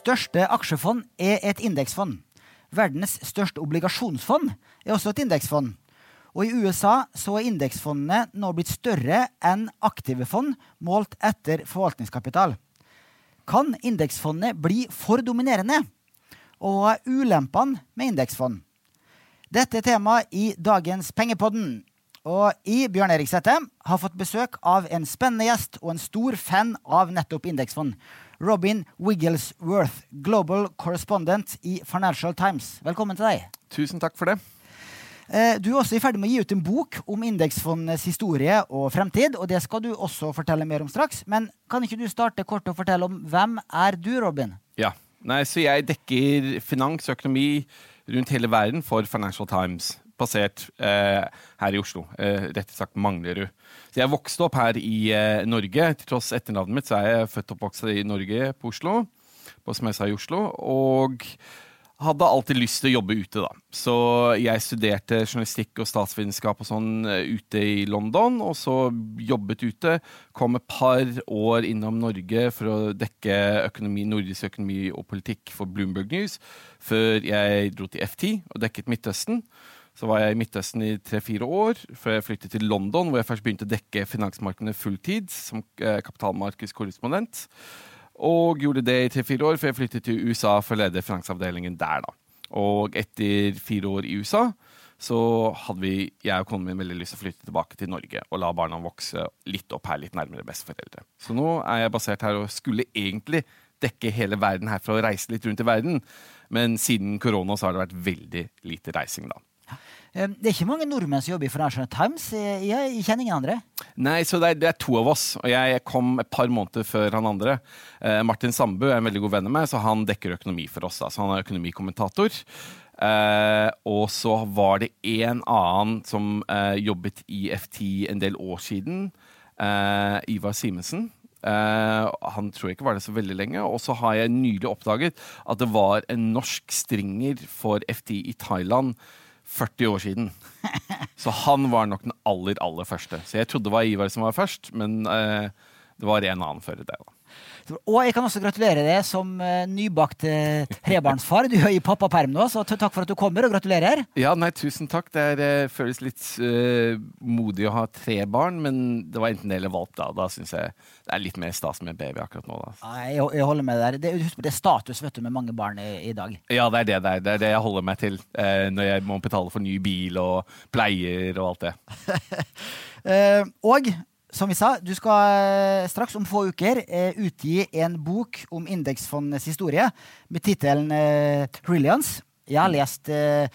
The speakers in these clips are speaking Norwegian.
Største aksjefond er et indeksfond. Verdens største obligasjonsfond er også et indeksfond. Og i USA så er indeksfondene nå blitt større enn aktive fond målt etter forvaltningskapital. Kan indeksfondene bli for dominerende? Og hva er ulempene med indeksfond? Dette er tema i dagens Pengepodden. Og i Bjørn Erik Sette har fått besøk av en spennende gjest og en stor fan av nettopp indeksfond. Robin Wigglesworth, global correspondent i Financial Times. Velkommen til deg. Tusen takk for det. Eh, du er også i ferd med å gi ut en bok om indeksfondets historie og fremtid. og Det skal du også fortelle mer om straks. Men kan ikke du starte kort og fortelle om hvem er du, Robin? Ja, Nei, så Jeg dekker finans og økonomi rundt hele verden for Financial Times, basert eh, her i Oslo. Eh, rett og slett Manglerud. Så Jeg vokste opp her i eh, Norge. Til tross etternavnet mitt så er jeg født og oppvokst i Norge, på Oslo. På Smesa i Oslo. Og hadde alltid lyst til å jobbe ute, da. Så jeg studerte journalistikk og statsvitenskap og sånn eh, ute i London, og så jobbet ute. Kom et par år innom Norge for å dekke økonomi, nordisk økonomi og politikk for Bloomberg News, før jeg dro til FT og dekket Midtøsten. Så var jeg i Midtøsten i tre-fire år, før jeg flyttet til London, hvor jeg først begynte å dekke finansmarkedene fulltid som eh, kapitalmarkedskorrespondent og gjorde det i tre-fire år, før jeg flyttet til USA for å lede finansavdelingen der. da. Og etter fire år i USA så hadde vi, jeg og kona min veldig lyst til å flytte tilbake til Norge og la barna vokse litt opp her, litt nærmere besteforeldre. Så nå er jeg basert her og skulle egentlig dekke hele verden her for å reise litt rundt i verden. Men siden korona så har det vært veldig lite reising, da. Eh, det er ikke mange nordmenn som jobber i Financial Times. Jeg, jeg kjenner ingen andre. Nei, så det er, det er, to av oss. Og jeg kom et par måneder før han andre. Eh, Martin Sandbu er en veldig god venn av meg, så han dekker økonomi for oss. Da. Han er økonomikommentator. Eh, og så var det en annen som eh, jobbet i FT en del år siden. Eh, Ivar Simensen. Uh, han tror jeg ikke var det så veldig lenge. Og så har jeg nylig oppdaget at det var en norsk stringer for FT i Thailand 40 år siden. Så han var nok den aller, aller første. Så jeg trodde det var Ivar som var først, men uh, det var en annen før det. da. Og jeg kan også gratulere deg som uh, nybakt uh, trebarnsfar. Du er i pappaperm nå, så takk for at du kommer, og gratulerer. Ja, nei, tusen takk. Det er, uh, føles litt modig å ha tre barn, men det var enten det eller valgt da. Da syns jeg det er litt mer stas med baby akkurat nå. Da. Jeg, jeg, holder med der. Det, husk på, det er status vet du, med mange barn i, i dag. Ja, det er det, det er. det er det jeg holder meg til når jeg må betale for ny bil og pleier og alt det. og som vi sa, du skal eh, straks om få uker eh, utgi en bok om indeksfondets historie med tittelen eh, Trillions. Jeg har lest eh,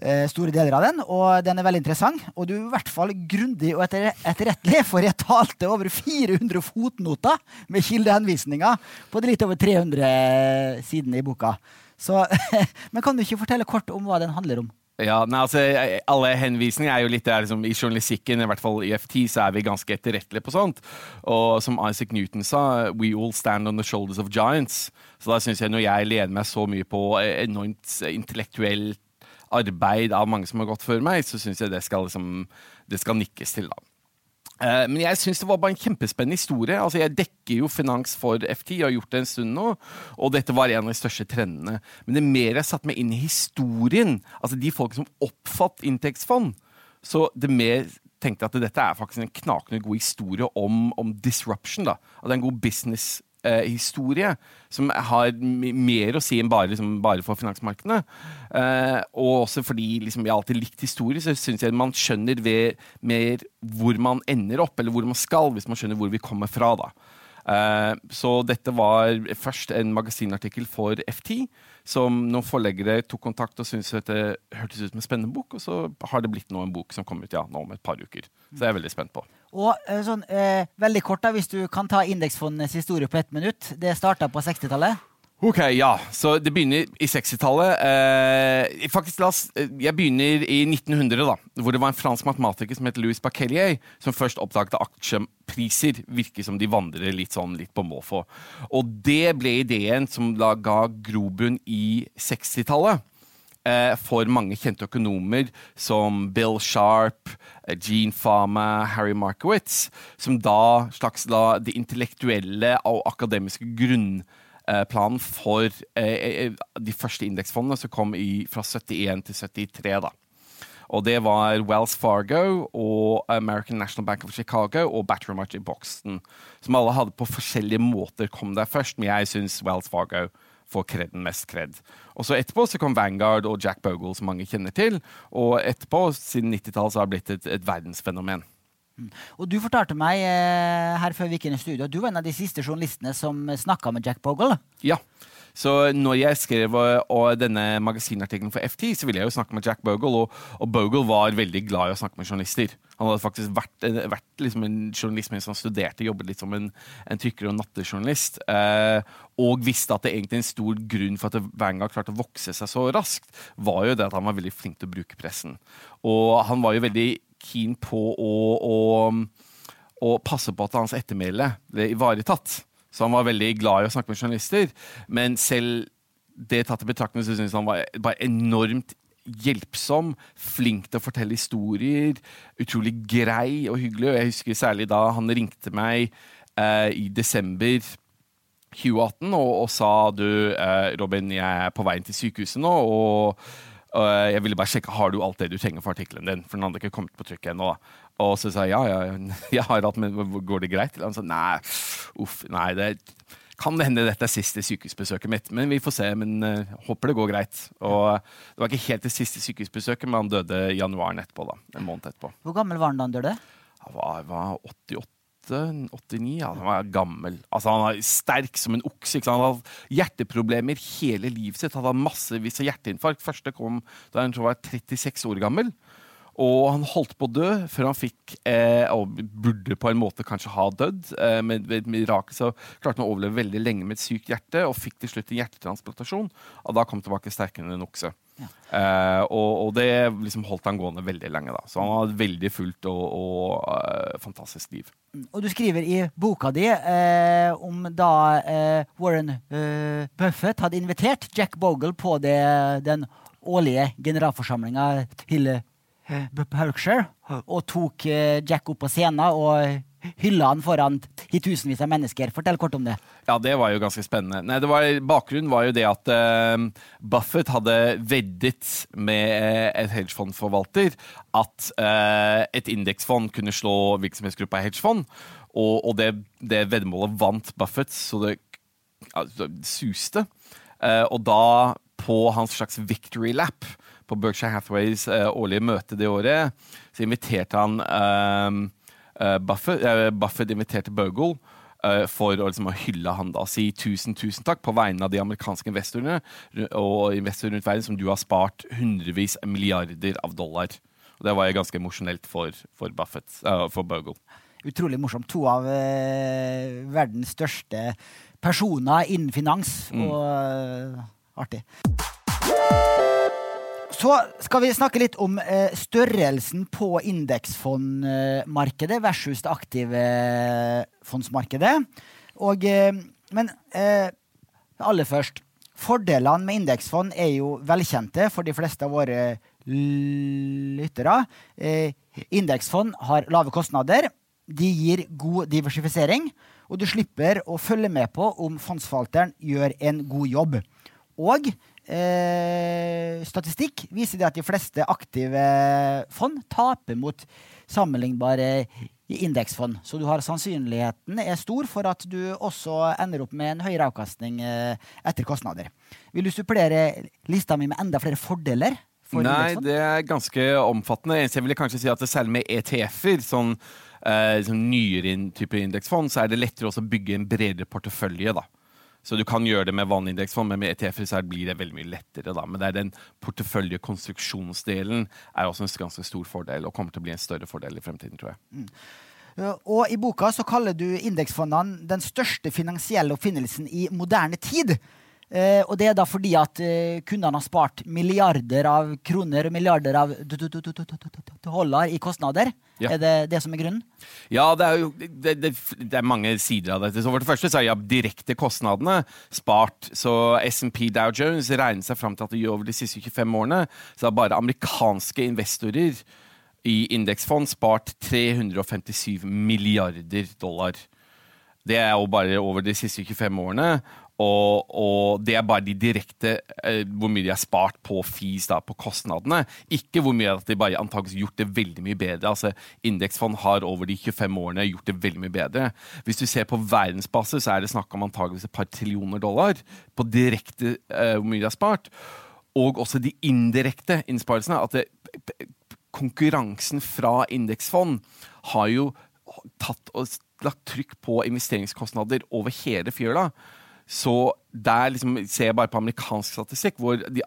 eh, store deler av den, og den er veldig interessant. Og du er i hvert fall grundig og etter, etterrettelig, for jeg talte over 400 fotnoter med kildehenvisninger på de litt over 300 sidene i boka. Så, men kan du ikke fortelle kort om hva den handler om? Ja, nei, altså, Alle henvisninger er jo litt der liksom, I journalistikken, i hvert fall i FT, så er vi ganske etterrettelige på sånt. Og som Isaac Newton sa, we all stand on the shoulders of giants. Så da syns jeg, når jeg lener meg så mye på enormt intellektuelt arbeid av mange som har gått før meg, så syns jeg det skal, liksom, det skal nikkes til, da. Eh, men jeg syns det var bare en kjempespennende historie. Altså, Jeg dekker jo finans for FT, jeg har gjort det en stund nå, og dette var en av de største trendene. Men det mer jeg satte meg inn i historien, altså de folk som oppfatt inntektsfond, så det mer tenkte jeg at dette er faktisk en knakende god historie om, om disruption. da. At det er en god business eh, historie som har mer å si enn bare, liksom, bare for finansmarkedene. Eh, og også fordi liksom, jeg alltid likt historie, så syns jeg man skjønner ved, mer hvor man ender opp, eller hvor man skal, hvis man skjønner hvor vi kommer fra. da. Eh, så dette var først en magasinartikkel for FT, som noen forleggere tok kontakt og syntes det hørtes ut som en spennende bok, og så har det blitt nå en bok som kommer ut ja, nå om et par uker. Så jeg er veldig spent på. Og eh, sånn, eh, veldig kort, da, hvis du kan ta indeksfondenes historie på ett minutt. Det starta på 60-tallet. Ok, ja. Så det begynner i 60-tallet. Eh, faktisk, la oss, eh, Jeg begynner i 1900, da, hvor det var en fransk matematiker som het Louis Bacquelier, som først oppdaget aksjepriser. Virker som de vandrer litt sånn litt på måfå. Og det ble ideen som da ga grobunn i 60-tallet eh, for mange kjente økonomer som Bill Sharp, eh, Gene Fama, Harry Markowitz, som da slags la det intellektuelle og akademiske grunn planen for de første indeksfondene som kom i, fra 71 til 73. da. Og det var Wells Fargo og American National Bank of Chicago og Battery i Boston. Som alle hadde på forskjellige måter kom der først, men jeg syns Wells Fargo får kreden mest kred. Og så etterpå så kom Vanguard og Jack Bogle, som mange kjenner til. Og etterpå, siden 90-tallet, har det blitt et, et verdensfenomen. Og Du fortalte meg eh, her før vi gikk inn i studio at du var en av de siste journalistene som snakka med Jack Bogle. Ja, så når jeg skrev denne magasinartikkelen for FT, så ville jeg jo snakke med Jack Bogle, og, og Bogle var veldig glad i å snakke med journalister. Han hadde faktisk vært, vært liksom en journalist som studerte, jobbet litt som en, en trykker- og nattejournalist. Eh, og visste at det egentlig en stor grunn for at Vanguard klarte å vokse seg så raskt, var jo det at han var veldig flink til å bruke pressen. Og han var jo veldig keen på å, å, å passe på at hans ettermæle ble ivaretatt. Så han var veldig glad i å snakke med journalister. Men selv det tatt i betraktning, syns han var bare enormt hjelpsom, flink til å fortelle historier, utrolig grei og hyggelig. Og jeg husker særlig da han ringte meg eh, i desember 2018 og, og sa du, eh, Robin, jeg er på veien til sykehuset nå. og uh, jeg ville bare sjekke har du alt det du trenger for artikkelen din. For den hadde ikke kommet på trykk ennå. Og så sa jeg ja, ja, jeg har alt, men går det greit? Han sa nei, uff, nei, det kan det hende dette er siste sykehusbesøket mitt, men vi får se. Men uh, håper det går greit. Og det var ikke helt det siste sykehusbesøket, men han døde i januaren etterpå. da, En måned etterpå. Hvor gammel var han da han døde? Han var, var 88. 89, ja, han var gammel. Altså, han var sterk som en okse. Han hadde hjerteproblemer hele livet sitt. Han hadde massevis av hjerteinfarkt. Første kom da han var 36 år gammel. Og han holdt på å dø før han fikk, eh, og burde på en måte kanskje ha dødd. Eh, med, et mirakel så klarte han å overleve veldig lenge med et sykt hjerte, og fikk til slutt en hjertetransplantasjon. Og da kom han tilbake sterkere enn en okse. Ja. Eh, og, og, det liksom holdt han gående veldig lenge. da. Så han har et veldig fullt og, og uh, fantastisk liv. Og du skriver i boka di eh, om da eh, Warren eh, Buffett hadde invitert Jack Bogle på det, den årlige generalforsamlinga til Berkshire, og tok eh, Jack opp på scenen og hylla han foran tusenvis av mennesker. Fortell kort om det. Ja, det var jo ganske spennende. Nei, var, bakgrunnen var jo det at uh, Buffett hadde veddet med uh, et hedgefondforvalter at uh, et indeksfond kunne slå virksomhetsgruppa hedgefond. Og, og det, det veddemålet vant Buffett, så det altså, suste. og da, på hans slags victory lap, på Berkshire Hathaways årlige møte det året, så inviterte han Buffett, Buffett inviterte Bogle for å, liksom, hylle han da, si tusen, tusen takk på vegne av de amerikanske investorene og investorer rundt verden som du har spart hundrevis av milliarder av dollar. Og Det var ganske emosjonelt for, for, Buffett, uh, for Bogle. Utrolig morsomt. To av uh, verdens største personer innen finans. Mm. Og uh, artig. Så skal vi snakke litt om eh, størrelsen på indeksfondmarkedet versus det aktive fondsmarkedet. Og, eh, men eh, aller først Fordelene med indeksfond er jo velkjente for de fleste av våre lyttere. Eh, indeksfond har lave kostnader. De gir god diversifisering. Og du slipper å følge med på om fondsforvalteren gjør en god jobb. Og eh, statistikk viser det at de fleste aktive fond taper mot sammenlignbare indeksfond. Så du har sannsynligheten er stor for at du også ender opp med en høyere avkastning eh, etter kostnader. Vil du supplere lista mi med enda flere fordeler? For Nei, det er ganske omfattende. Jeg vil kanskje si at Selv med ETF-er, sånn, eh, sånn nyere type indeksfond, så er det lettere å bygge en bredere portefølje. da. Så du kan gjøre det med vanlig indeksfond, men med ETF-er blir det veldig mye lettere. da. Men det er den porteføljekonstruksjonsdelen er også en ganske stor fordel, og kommer til å bli en større fordel i fremtiden, tror jeg. Mm. Og i boka så kaller du indeksfondene den største finansielle oppfinnelsen i moderne tid. Uh, og det er da fordi at uh, kundene har spart milliarder av kroner og milliarder av dollar i kostnader. Ja. Er det det som er grunnen? Ja, det er jo det, det, det er mange sider av dette. Så for det første så er ja, direkte kostnadene spart. Så SMP Dow Jones regner seg fram til at over de siste 25 årene så har bare amerikanske investorer i indeksfond spart 357 milliarder dollar. Det er jo bare over de siste 25 årene. Og, og, det er bare de direkte eh, hvor mye de har spart på fees, da, på kostnadene. Ikke hvor mye at de bare antakeligvis gjort det veldig mye bedre. Altså, Indeksfond har over de 25 årene gjort det veldig mye bedre. Hvis du ser på verdensbasis, så er det snakk om antakeligvis et par trillioner dollar på direkte eh, hvor mye de har spart. Og også de indirekte innsparelsene. At det, konkurransen fra indeksfond har jo tatt og lagt trykk på investeringskostnader over hele fjøla. Så der liksom, ser jeg bare på amerikansk statistikk, hvor de,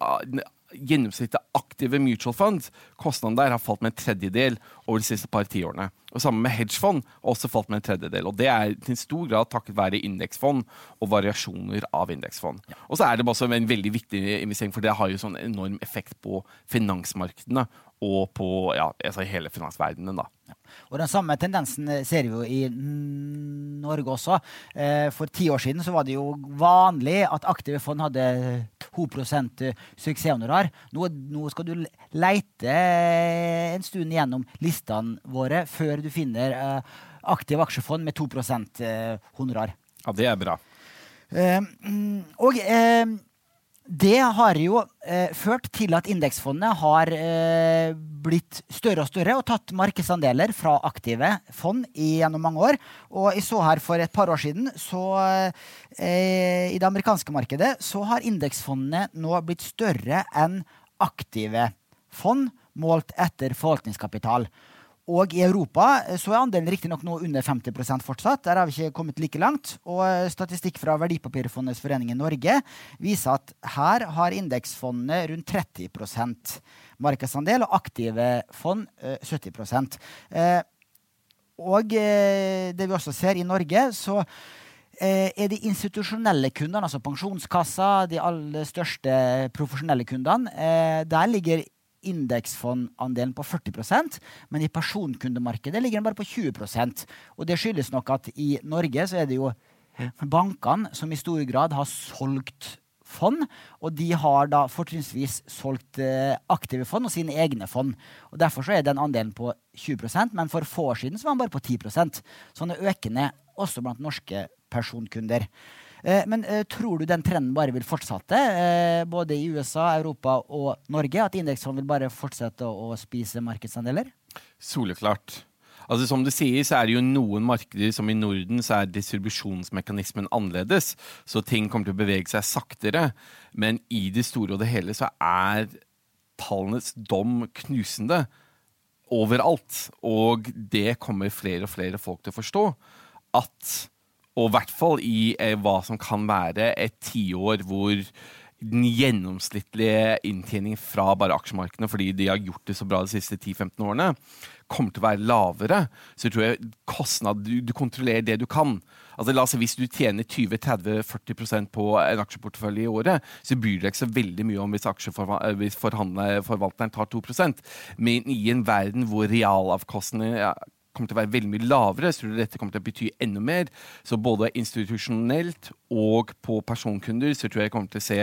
gjennomsnittet aktive mutual fund, kostnaden der har falt med en tredjedel over de siste par tiårene. Og Sammen med hedgefond har også falt med en tredjedel. Og Det er til stor grad takket være indeksfond og variasjoner av indeksfond. Ja. Og så er det også en veldig viktig investering, for det har jo sånn enorm effekt på finansmarkedene og på ja, altså hele finansverdenen. da. Og Den samme tendensen eh, ser vi jo i Norge også. Eh, for ti år siden så var det jo vanlig at aktive fond hadde 2 eh, suksesshonorar. Nå, nå skal du leite en stund gjennom listene våre før du finner aktive aksjefond med 2% honorar. Ja, det er bra. og det har jo eh, ført til at indeksfondene har eh, blitt større og større og tatt markedsandeler fra aktive fond gjennom mange år. Og jeg så her for et par år siden, så eh, i det amerikanske markedet, så har indeksfondene nå blitt større enn aktive fond målt etter forvaltningskapital. Og i Europa eh, så er andelen riktignok nå under 50% fortsatt. Der har vi ikke kommet like langt. Og eh, statistikk fra Verdipapirfondets forening i Norge viser at her har indeksfondene rundt 30% markedsandel, og aktive fond 70 eh, Og det vi også ser i Norge, så er de institusjonelle kundene, altså pensjonskassa, de aller største profesjonelle kundene, der ligger indeksfondandelen på 40% men i personkundemarkedet ligger den bare på 20% Og Det skyldes nok at i Norge så er det jo bankene som i stor grad har solgt fond, og de har da fortrinnsvis solgt eh, aktive fond og sine egne fond. Og Derfor så er den andelen på 20% men for få år siden så var den bare på 10% Så den er økende også blant norske personkunder. Eh, men eh, tror du den trenden bare vil fortsette, eh, både i USA, Europa og Norge? At indeksfond vil bare fortsette å spise markedsandeler? Soleklart. Altså Som du sier, så er det jo noen markeder som i Norden så er distribusjonsmekanismen annerledes. Så ting kommer til å bevege seg saktere. Men i det store og det hele så er tallenes dom knusende overalt. Og det kommer flere og flere folk til å forstå. At og i hvert fall i eh, hva som kan være et tiår hvor den gjennomsnittlige inntjeningen fra bare aksjemarkedene, fordi de har gjort det så bra de siste 10-15 årene, kommer til å være lavere. Så jeg tror jeg kostnad, du, du kontrollerer det du kan. Altså la oss si Hvis du tjener 20-30-40% på en aksjeportefølje i året, så bryr det ikke så veldig mye om hvis, hvis forvalteren tar 2 Men i en verden hvor realavkostningene kommer til å være veldig mye lavere, så dette kommer til å bety enda mer. Så både institusjonelt og på personkunder så tror jeg jeg kommer til å se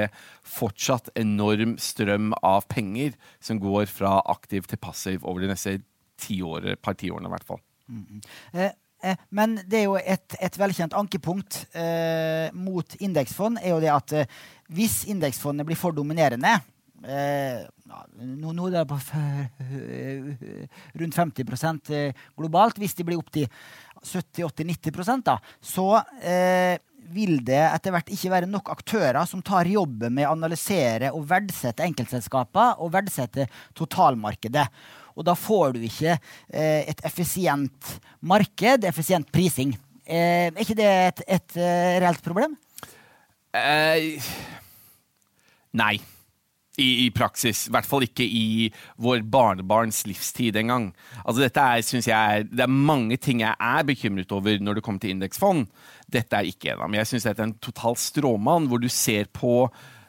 fortsatt enorm strøm av penger som går fra aktiv til passiv over de neste ti år, par tiårene i hvert fall. Mm eh, eh, men det er jo et, et velkjent ankepunkt eh, mot indeksfond er jo det at eh, hvis indeksfondet blir for dominerende Eh, nå, er det på rundt 50 eh, globalt. Hvis de blir opp til 70-80-90 da, så eh, vil det etter hvert ikke være nok aktører som tar jobben med å analysere og verdsette enkeltselskaper og verdsette totalmarkedet. Og da får du ikke eh, et effisient marked, effisient prising. Eh, er ikke det et, et, et eh, reelt problem? nei i, i, praksis. I hvert fall ikke i vår barnebarns livstid engang. Altså dette er, synes jeg, Det er mange ting jeg er bekymret over når det kommer til indeksfond. Dette er ikke en av dem. Jeg syns dette er en total stråmann, hvor du ser på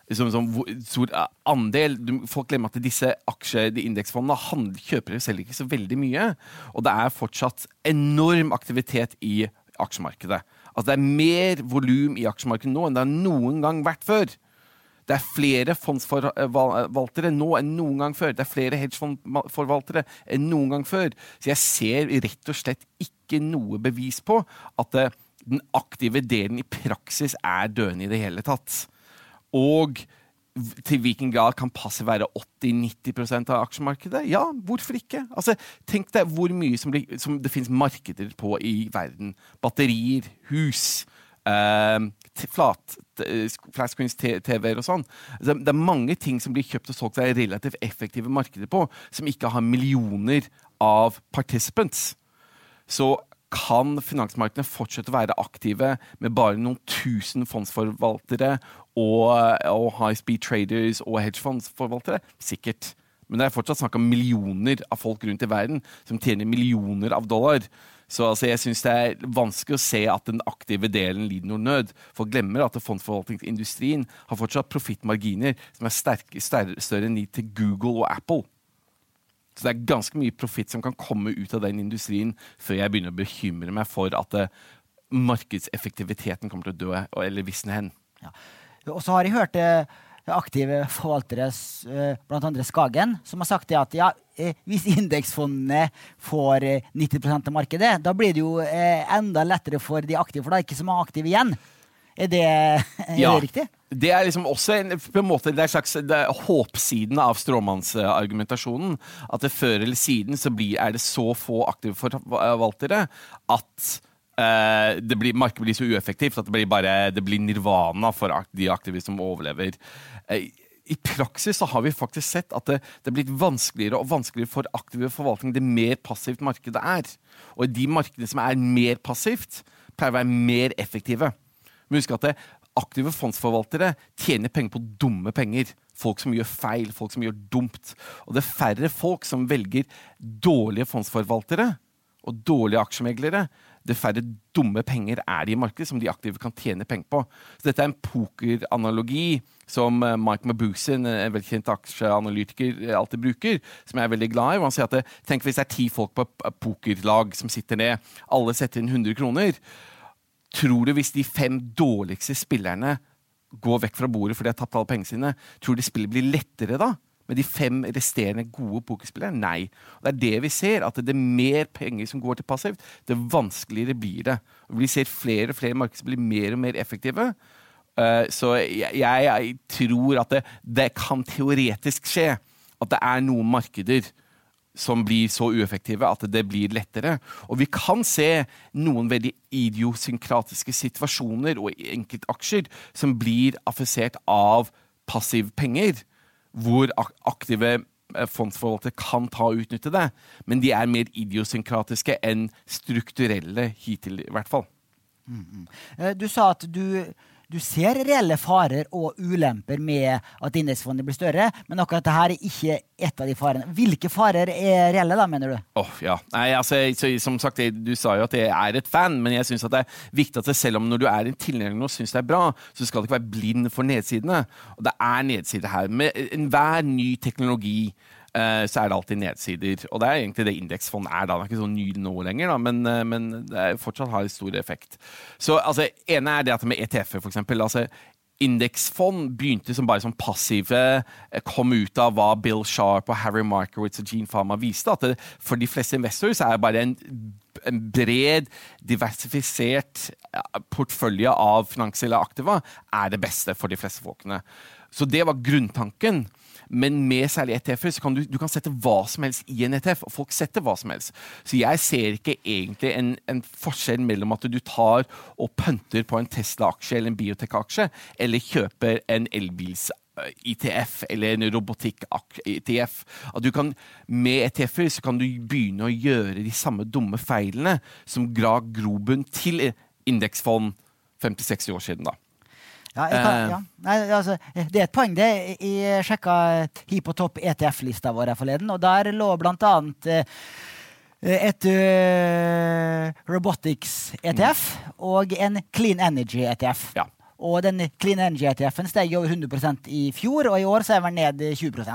liksom, som, stor andel du, Folk glemmer at disse indeksfondene kjøper og selger ikke så veldig mye. Og det er fortsatt enorm aktivitet i aksjemarkedet. Altså Det er mer volum i aksjemarkedet nå enn det har noen gang vært før. Det er flere fondsforvaltere nå enn noen gang før. Det er flere hedgefondforvaltere enn noen gang før. Så jeg ser rett og slett ikke noe bevis på at den aktive delen i praksis er døende i det hele tatt. Og til hvilken grad kan passet være 80-90% av aksjemarkedet? Ja, hvorfor ikke? Altså, tenk deg hvor mye som, blir, som det finnes markeder på i verden. Batterier, hus, eh, flat, flat screens, TV-er og sånn. Det er mange ting som blir kjøpt og solgt av relativt effektive markeder på, som ikke har millioner av participants. Så kan finansmarkedene fortsette å være aktive med bare noen tusen fondsforvaltere og, og high speed traders og hedgefondsforvaltere? Sikkert. Men det er fortsatt snakk om millioner av folk rundt i verden som tjener millioner av dollar. Så altså, jeg syns det er vanskelig å se at den aktive delen lider noen nød. For glemmer at fondsforvaltningsindustrien har fortsatt profittmarginer som er sterke, større enn de til Google og Apple. Så det er ganske mye profitt som kan komme ut av den industrien før jeg begynner å bekymre meg for at det, eh, markedseffektiviteten kommer til å dø eller visne hen. Ja. Og så har jeg hørt eh, aktive forvaltere, eh, bl.a. Skagen, som har sagt det at ja, hvis indeksfondene får 90% av markedet, da blir det jo enda lettere for de aktive, for da er det ikke så mange aktive igjen. Er det, er ja. det riktig? Det er liksom også en, på en måte, det er slags det er håpsiden av stråmannsargumentasjonen. At det før eller siden så blir, er det så få aktive forvaltere at uh, det blir, markedet blir så ueffektivt at det blir, bare, det blir nirvana for de aktive som overlever. Uh, i praksis så har vi faktisk sett at det, det er blitt vanskeligere og vanskeligere for aktive forvaltning det mer passivt markedet er. Og de markedene som er mer passivt, pleier å være mer effektive. Men husk at det, aktive fondsforvaltere tjener penger på dumme penger. Folk som gjør feil, folk som gjør dumt. Og det er færre folk som velger dårlige fondsforvaltere og dårlige aksjemeglere. Det færre dumme penger er det i markedet som de aktive kan tjene penger på. Så dette er en pokeranalogi som eh, Mike Mabusin, en velkjent aksjeanalytiker, eh, alltid bruker, som jeg er veldig glad i. Han sier at det, Tenk hvis det er ti folk på pokerlag som sitter ned, alle setter inn 100 kroner. Tror du hvis de fem dårligste spillerne går vekk fra bordet fordi de har tapt alle pengene sine, tror du spillet blir lettere da? Med de fem resterende gode pokerspillerne? Nei. Og det er det vi ser, at det er mer penger som går til passivt, det vanskeligere blir det. Og vi ser flere og flere markeder som blir mer og mer effektive. Uh, så jeg, jeg, jeg, tror at det, det kan teoretisk skje at det er noen markeder som blir så ueffektive at det blir lettere. Og vi kan se noen veldig idiosynkratiske situasjoner og enkeltaksjer som blir affisert av passiv penger, hvor aktive eh, fondsforvaltere kan ta og utnytte det. Men de er mer idiosynkratiske enn strukturelle hittil, i hvert fall. Mm -hmm. Du sa at du du ser reelle farer og ulemper med at indeksfondet blir større, men akkurat dette er ikke et av de farene. Hvilke farer er reelle, da, mener du? Oh, ja. Nei, altså, så, som sagt, Du sa jo at jeg er et fan, men jeg syns det er viktig at selv om når du er en tilhenger og syns det er bra, så skal du ikke være blind for nedsidene. Og det er nedsider her. Med enhver ny teknologi så er det alltid nedsider. Og det er egentlig det indeksfond er. da. Det er ikke så ny nå lenger, da, men, eh, men det fortsatt har stor effekt. Så altså, ene er det at med ETF-er, eksempel. Altså, indeksfond begynte som bare som passive, eh, kom ut av hva Bill Sharp og Harry Markowitz og Gene Farmer viste. At det, for de fleste investorer så er det bare en, en bred, diversifisert portfølje av finansielle aktiva er det beste for de fleste folkene. Så det var grunntanken. Men med særlig ETF-er så kan du, du kan sette hva som helst i en ETF. og Folk setter hva som helst. Så jeg ser ikke egentlig en, en forskjell mellom at du tar og pønter på en Tesla-aksje eller en biotek-aksje, eller kjøper en elbils ITF eller en robotikk-ETF. At du kan, Med ETF-er kan du begynne å gjøre de samme dumme feilene som ga grobunn til indeksfond 50-60 år siden. da. Ja, kan, eh. ja. Nei, altså, det er et poeng, det. Jeg sjekka Hipotop ETF-lista vår forleden, og der lå blant annet eh, et uh, Robotics ETF mm. og en Clean Energy ETF. Ja. Og den Clean Energy ETF-en steg over 100% i fjor, og i år så er den ned 20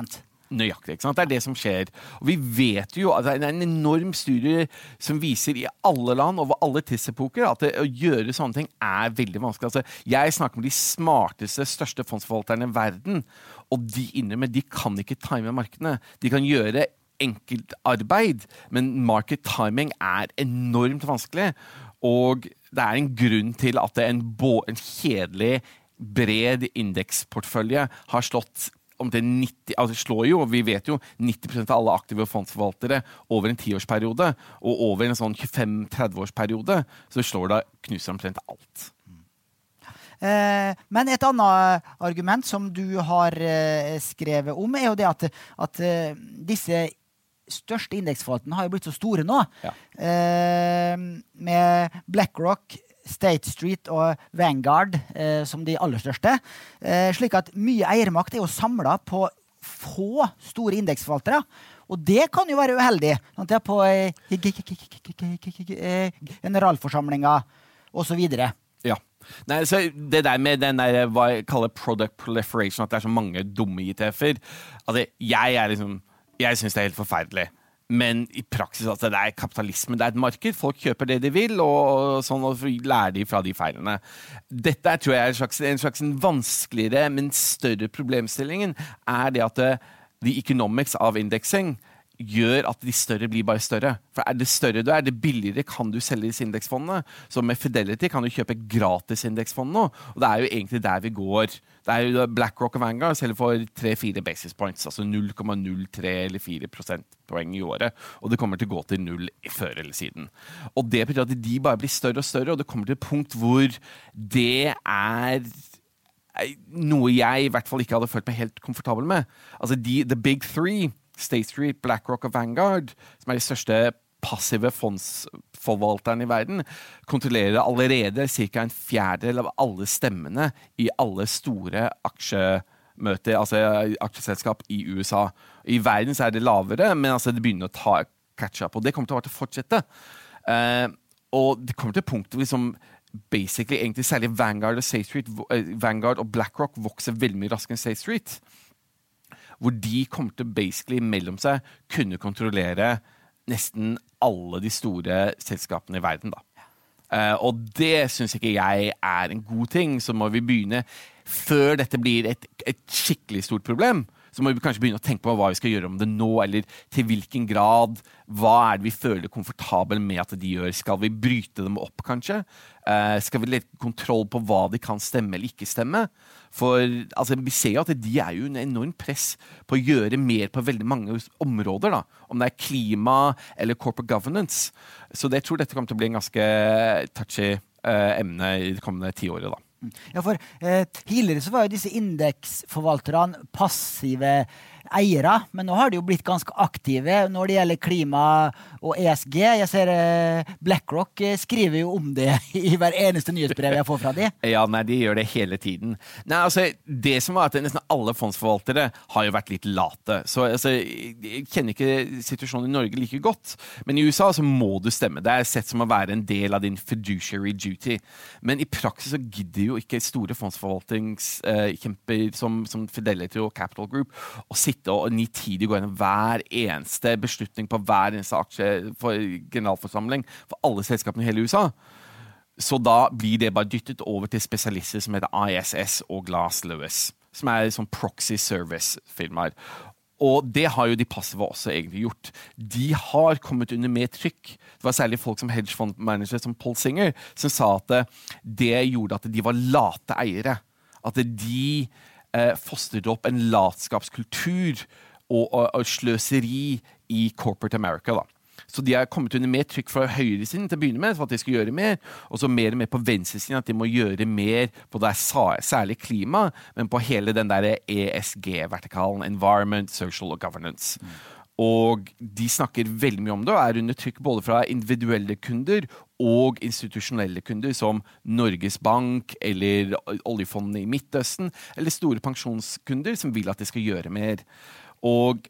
Nøyaktig. ikke sant? Det er det som skjer. Og vi vet jo at det er en enorm studie som viser i alle land over alle tidsepoker at det, å gjøre sånne ting er veldig vanskelig. Altså, jeg snakker med de smarteste, største fondsforvalterne i verden, og de innrømmer de kan ikke time markedene. De kan gjøre enkeltarbeid, men market timing er enormt vanskelig. Og det er en grunn til at en, en kjedelig, bred indeksportefølje har slått om det 90, altså slår jo, vi vet jo 90% av alle aktive fondsforvaltere over en tiårsperiode. Og over en sånn 25-30-årsperiode så slår det knuser omtrent alt. Eh, men et annet argument som du har eh, skrevet om, er jo det at, at eh, disse største indeksforvalterne har jo blitt så store nå. Ja. Med BlackRock, State Street og Vanguard eh, som de aller største. Eh, slik at mye eiermakt er jo samla på få store indeksforvaltere. Og det kan jo være uheldig. Sant? er på generalforsamlinga osv. Ja. Nei, så det der med den der, hva jeg kaller product proliferation, at det er så mange dumme ITF-er altså, Jeg er liksom Jeg syns det er helt forferdelig. Men i praksis altså, det er kapitalisme. Det er et marked. Folk kjøper det de vil, og, sånn, og lærer de fra de feilene. Dette er, tror jeg er en slags, en slags vanskeligere, men større problemstillingen er det at uh, the economics av indeksing gjør at de større blir bare større. For er det større du er, det billigere kan du selge disse indeksfondene. Så med Fidelity kan du kjøpe gratis indeksfond nå, og det er jo egentlig der vi går. Det er jo BlackRock og Vanguard selger for 3-4 basis points, altså 0,03 eller 4 prosentpoeng i året. Og det kommer til å gå til null før eller siden. Og det betyr at de bare blir større og større, og det kommer til et punkt hvor det er noe jeg i hvert fall ikke hadde følt meg helt komfortabel med. Altså de, The Big Three State Street, BlackRock og Vanguard, som er de største passive fondsforvalteren i verden, kontrollerer allerede ca. en fjerdedel av alle stemmene i alle store aksjemøter, altså aksjeselskap i USA. I verden så er det lavere, men altså det begynner å ta catch up. Og det kommer til å fortsette. Eh, og det kommer til punktet liksom basically, egentlig særlig Vanguard og, Street, uh, Vanguard og BlackRock vokser veldig mye raskere enn State Street hvor de kommer til basically mellom seg kunne kontrollere nesten alle de store selskapene i verden. da. Uh, og det syns ikke jeg er en god ting. Så må vi begynne, før dette blir et, et, skikkelig stort problem, så må vi kanskje begynne å tenke på hva vi skal gjøre om det nå, eller til hvilken grad. Hva er det vi føler komfortabel med at de gjør? Skal vi bryte dem opp, kanskje? Eh, skal vi legge kontroll på hva de kan stemme eller ikke stemme? For altså, vi ser jo at de er jo en enormt press på å gjøre mer på veldig mange områder. da, Om det er klima eller corporate governance. Så jeg tror dette kommer til å bli en ganske touchy eh, emne i det kommende tiåret. da. Ja, for eh, Tidligere så var jo disse indeksforvalterne passive eiere, men nå har de jo blitt ganske aktive når det gjelder klima og ESG. Jeg ser eh, BlackRock eh, skriver jo om det i hver eneste nyhetsbrev jeg får fra de. Ja, nei, de gjør det hele tiden. Nei, altså, det som var at Nesten alle fondsforvaltere har jo vært litt late. Så altså, Jeg kjenner ikke situasjonen i Norge like godt, men i USA så må du stemme. Det er sett som å være en del av din fiduciary duty. Men i praksis så gidder jo ikke store fondsforvaltningskjemper eh, som, som Fidelity og Capital Group å sitte nitidig gå gjennom hver eneste beslutning på hver eneste aksje for generalforsamling for alle selskapene i hele USA. Så da blir det bare dyttet over til spesialister som heter ISS og Glass Lewis, som er sånn proxy service-firmaer. Og det har jo de passive også egentlig gjort. De har kommet under mer trykk. Det var særlig folk som hedgefondmanager som Paul Singer som sa at det gjorde at de var late eiere. At de fostret opp en latskapskultur og, og, og, sløseri i corporate America. da. Så de har kommet under mer trykk fra høyresiden til å begynne med, for at de skal gjøre mer. Og så mer og mer på venstresiden, at de må gjøre mer på det særlig klima, men på hele den der ESG-vertikalen. Environment, social og governance. Mm. Og de snakker veldig mye om det, og er under trykk både fra individuelle kunder og institusjonelle kunder, som Norges Bank eller oljefondene i Midtøsten, eller store pensjonskunder som vil at de skal gjøre mer. Og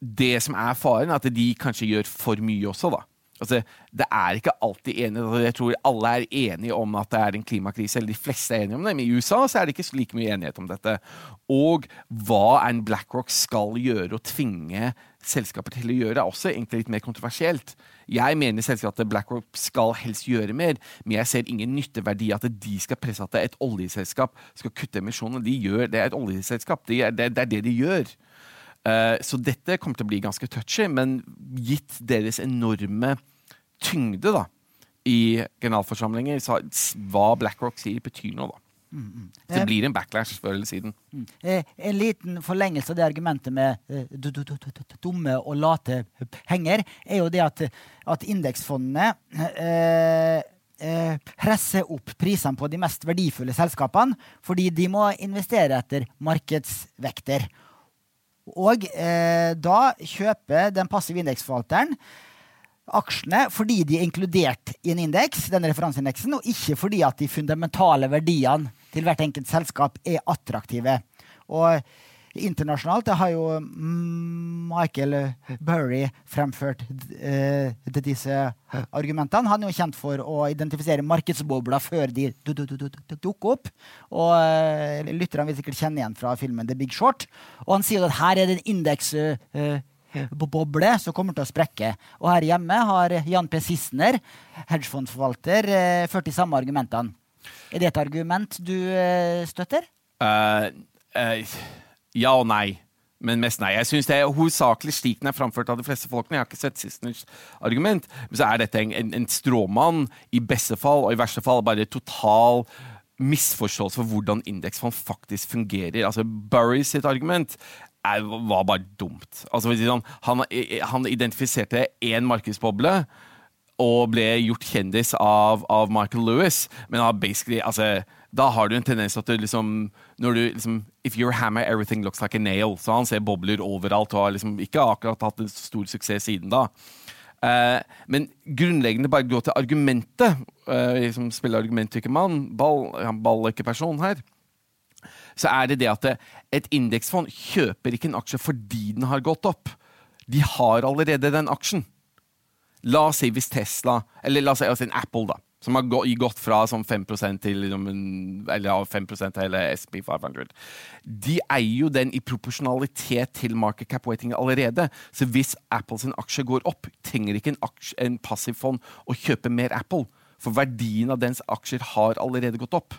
det som er faren, er at de kanskje gjør for mye også, da. Altså, det er ikke alltid enighet. Altså, jeg tror alle er enige om at det er en klimakrise, eller de fleste er enige om det. Men i USA så er det ikke like mye enighet om dette. Og hva en BlackRock skal gjøre og tvinge selskaper til å gjøre, er også egentlig litt mer kontroversielt. Jeg mener selvsagt at BlackRock skal helst gjøre mer, men jeg ser ingen nytteverdi at de skal presse at et oljeselskap skal kutte emisjonene. De gjør, det er et oljeselskap. Det er det, er det de gjør. Uh, så dette kommer til å bli ganske touchy, men gitt deres enorme tyngde da, i generalforsamlinger, så hva BlackRock sier, betyr noe, da. Det blir en backlash før eller siden. Eh, En liten forlengelse av det argumentet med eh, du- du- du- du- du- dumme og late penger, er jo det at, at indeksfondene eh, presser opp prisene på de mest verdifulle selskapene fordi de må investere etter markedsvekter. Og eh, da kjøper den passive indeksforvalteren aksjene fordi de er inkludert i en indeks, denne referanseindeksen, og ikke fordi at de fundamentale verdiene til hvert enkelt selskap er attraktive. Og internasjonalt det har jo Michael Burry fremført eh, disse argumentene. Han er jo kjent for å identifisere markedsbobler før de du- du- du- du- du- dukker opp. Og eh, lytterne vil sikkert kjenne igjen fra filmen The Big Short. Og han sier at her er det en indeks eh, eh, som kommer til å sprekke. Og her hjemme har Jan P. Sissener, hedgefondforvalter, eh, ført de samme argumentene. Er det et argument du eh, støtter? Uh, uh, ja og nei. Men mest nei. Jeg synes det er hovedsakelig slik den er framført av de fleste folkene. Jeg har ikke sett Sistners argument. Men så er dette en, en, en stråmann i beste fall, og i verste fall bare total misforståelse for hvordan indeksfond faktisk fungerer. Altså Burry sitt argument er, var bare dumt. Altså, sånn, han, han identifiserte én markedsboble og ble gjort kjendis av, av Michael Lewis. Men da basically, altså, da har du en tendens til at du liksom når du liksom, If you're hammer, everything looks like a nail. Så han ser bobler overalt og har liksom ikke akkurat hatt en stor suksess siden da. Eh, men grunnleggende bare gå til argumentet. Uh, som spiller argument ikke mann. Ball, ball ikke person her så er det det at et indeksfond kjøper ikke en aksje fordi den har gått opp. De har allerede den aksjen. La oss si hvis Tesla, eller la oss si en Apple, da, som har gått fra sånn 5 til liksom eller 5 av hele SP 500. De eier jo den i proporsjonalitet til market cap weighting allerede. Så hvis Apples aksje går opp, trenger ikke en, aksje, en passivfond å kjøpe mer Apple. For verdien av dens aksjer har allerede gått opp.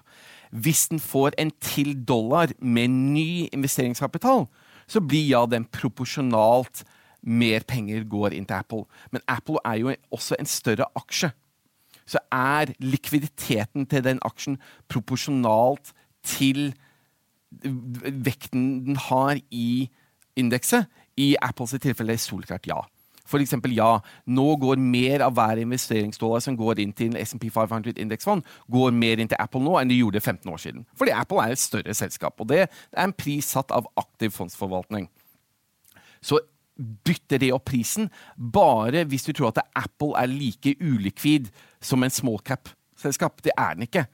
Hvis den får en til dollar med ny investeringskapital, så blir ja den proporsjonalt mer penger går inn til Apple. Men Apple er jo også en større aksje. Så er likviditeten til den aksjen proporsjonalt til vekten den har i indekset. I Apples tilfelle solklart ja. For eksempel, ja, nå går mer av hver investeringsdollar som går inn til SMP 500-indeksfond, går mer inn til Apple nå enn de gjorde 15 år siden. Fordi Apple er et større selskap, og det er en pris satt av aktiv fondsforvaltning. Så bytter det opp prisen bare hvis du tror at Apple er like ulikvid som en small cap-selskap. Det er den ikke.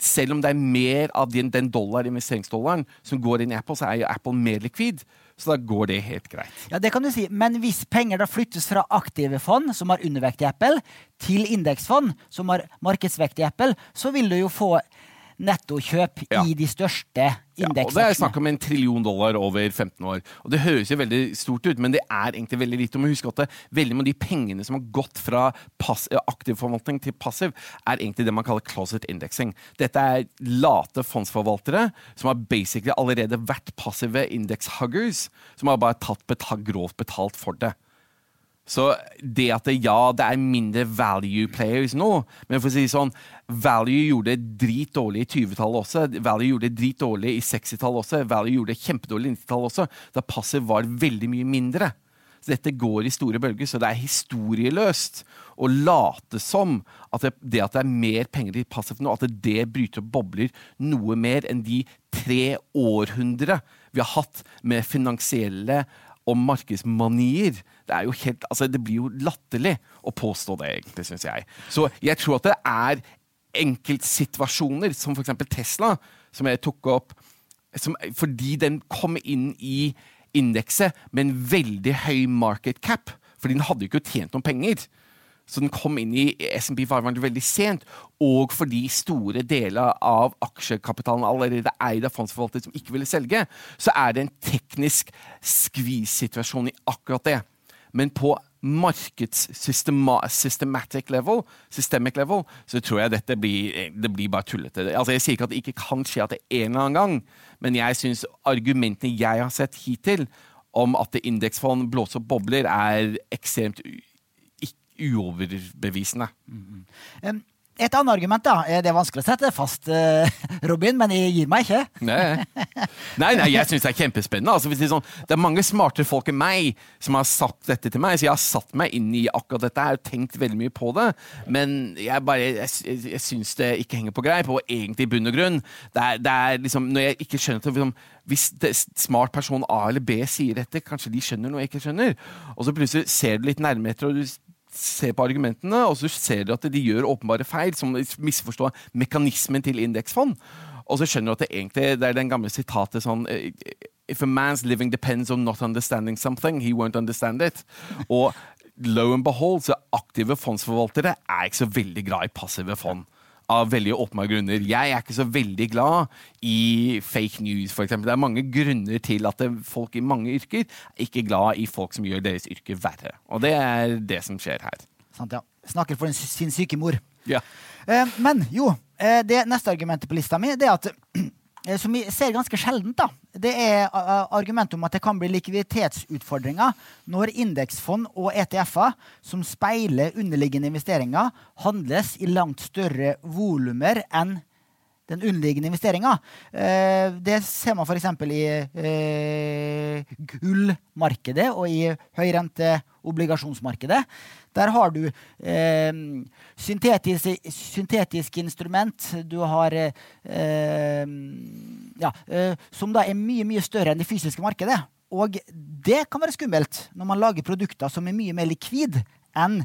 Selv om det er mer av den, den dollar, investeringsdollaren som går inn i Apple, så er jo Apple mer likvid. Så da går det helt greit. Ja, det kan du si. Men hvis penger da flyttes fra aktive fond, som har undervekt i Apple, til indeksfond, som har markedsvekt i Apple, så vil du jo få nettokjøp Ja. i de største Ja, og det er snakk om en trillion dollar over 15 år. Og Det høres jo veldig stort ut, men det er egentlig veldig lite. Og må huske at det, veldig mange av de pengene som har gått fra pass, aktiv forvaltning til passiv, er egentlig det man kaller closet indexing. Dette er late fondsforvaltere som har basically allerede vært passive index-huggers, som har bare tatt betalt, grovt betalt for det. Så det at det, ja, det er mindre value players nå, men for å si sånn, value gjorde det dritdårlig i 20-tallet også, value gjorde det dritdårlig i 60-tallet også, value gjorde det kjempedårlig i 90-tallet også, da passet var veldig mye mindre. Så dette går i store bølger, så det er historieløst å late som at det, det at det er mer penger i passivt nå, at det bryter opp bobler noe mer enn de tre århundre vi har hatt med finansielle og markedsmanier. Det er jo helt, altså det blir jo latterlig å påstå det, egentlig, syns jeg. Så jeg tror at det er enkeltsituasjoner, som f.eks. Tesla, som jeg tok opp, som, fordi den kom inn i indekset med en veldig høy market cap. Fordi den hadde jo ikke tjent noen penger. Så den kom inn i SMP 500 veldig sent, og fordi store deler av aksjekapitalen allerede er eid av fondsforvaltere som ikke ville selge, så er det en teknisk skvis-situasjon i akkurat det. Men på markedssystematic level, systemic level, så tror jeg dette blir, det blir bare tullete. Altså, jeg sier ikke at det ikke kan skje at det en eller annen gang, men jeg syns argumentene jeg har sett hittil om at indeksfond blåser opp bobler, er ekstremt uoverbevisende. Um, et annet argument, da. Det er vanskelig å sette fast, uh, Robin, men jeg gir meg ikke. Nei, nei, nei jeg syns det er kjempespennende. Altså, det, er sånn, det, er mange smartere folk enn meg som har satt dette til meg, så jeg har satt meg inn i akkurat dette her og tenkt veldig mye på det. Men jeg bare, jeg, jeg syns det ikke henger på greip, og egentlig i bunn og grunn det er, det er liksom, Når jeg ikke skjønner det, liksom, Hvis det, smart person A eller B sier dette, kanskje de skjønner noe jeg ikke skjønner, og så plutselig ser du litt nærmere etter, og du ser på argumentene, og så ser du at de gjør åpenbare feil, som misforstår mekanismen til indeksfond. Og så skjønner du at det egentlig det er den gamle sitatet sånn If a man's living depends on not understanding something, he won't understand it. Og low and behold, så aktive fondsforvaltere er ikke så veldig glad i passive fond av veldig åpenbare grunner. Jeg er ikke så veldig glad i fake news, f.eks. Det er mange grunner til at folk i mange yrker er ikke glad i folk som gjør deres yrke verre. Og det er det som skjer her. Sant, ja. Snakker for sin syke mor. Ja. Eh, men jo, eh, det neste argumentet på lista mi det er at som vi ser ganske sjeldent, da, det er argumentet om at det kan bli likviditetsutfordringer når indeksfond og ETF-er som speiler underliggende investeringer, handles i langt større volumer enn den underliggende investeringa. Eh, det ser man f.eks. i eh, gullmarkedet og i høyrenteobligasjonsmarkedet. Der har du eh, syntetisk, syntetisk, instrument. Du har ja, Som da er mye, mye større enn det fysiske markedet. Og det kan være skummelt når man lager produkter som er mye mer likvid enn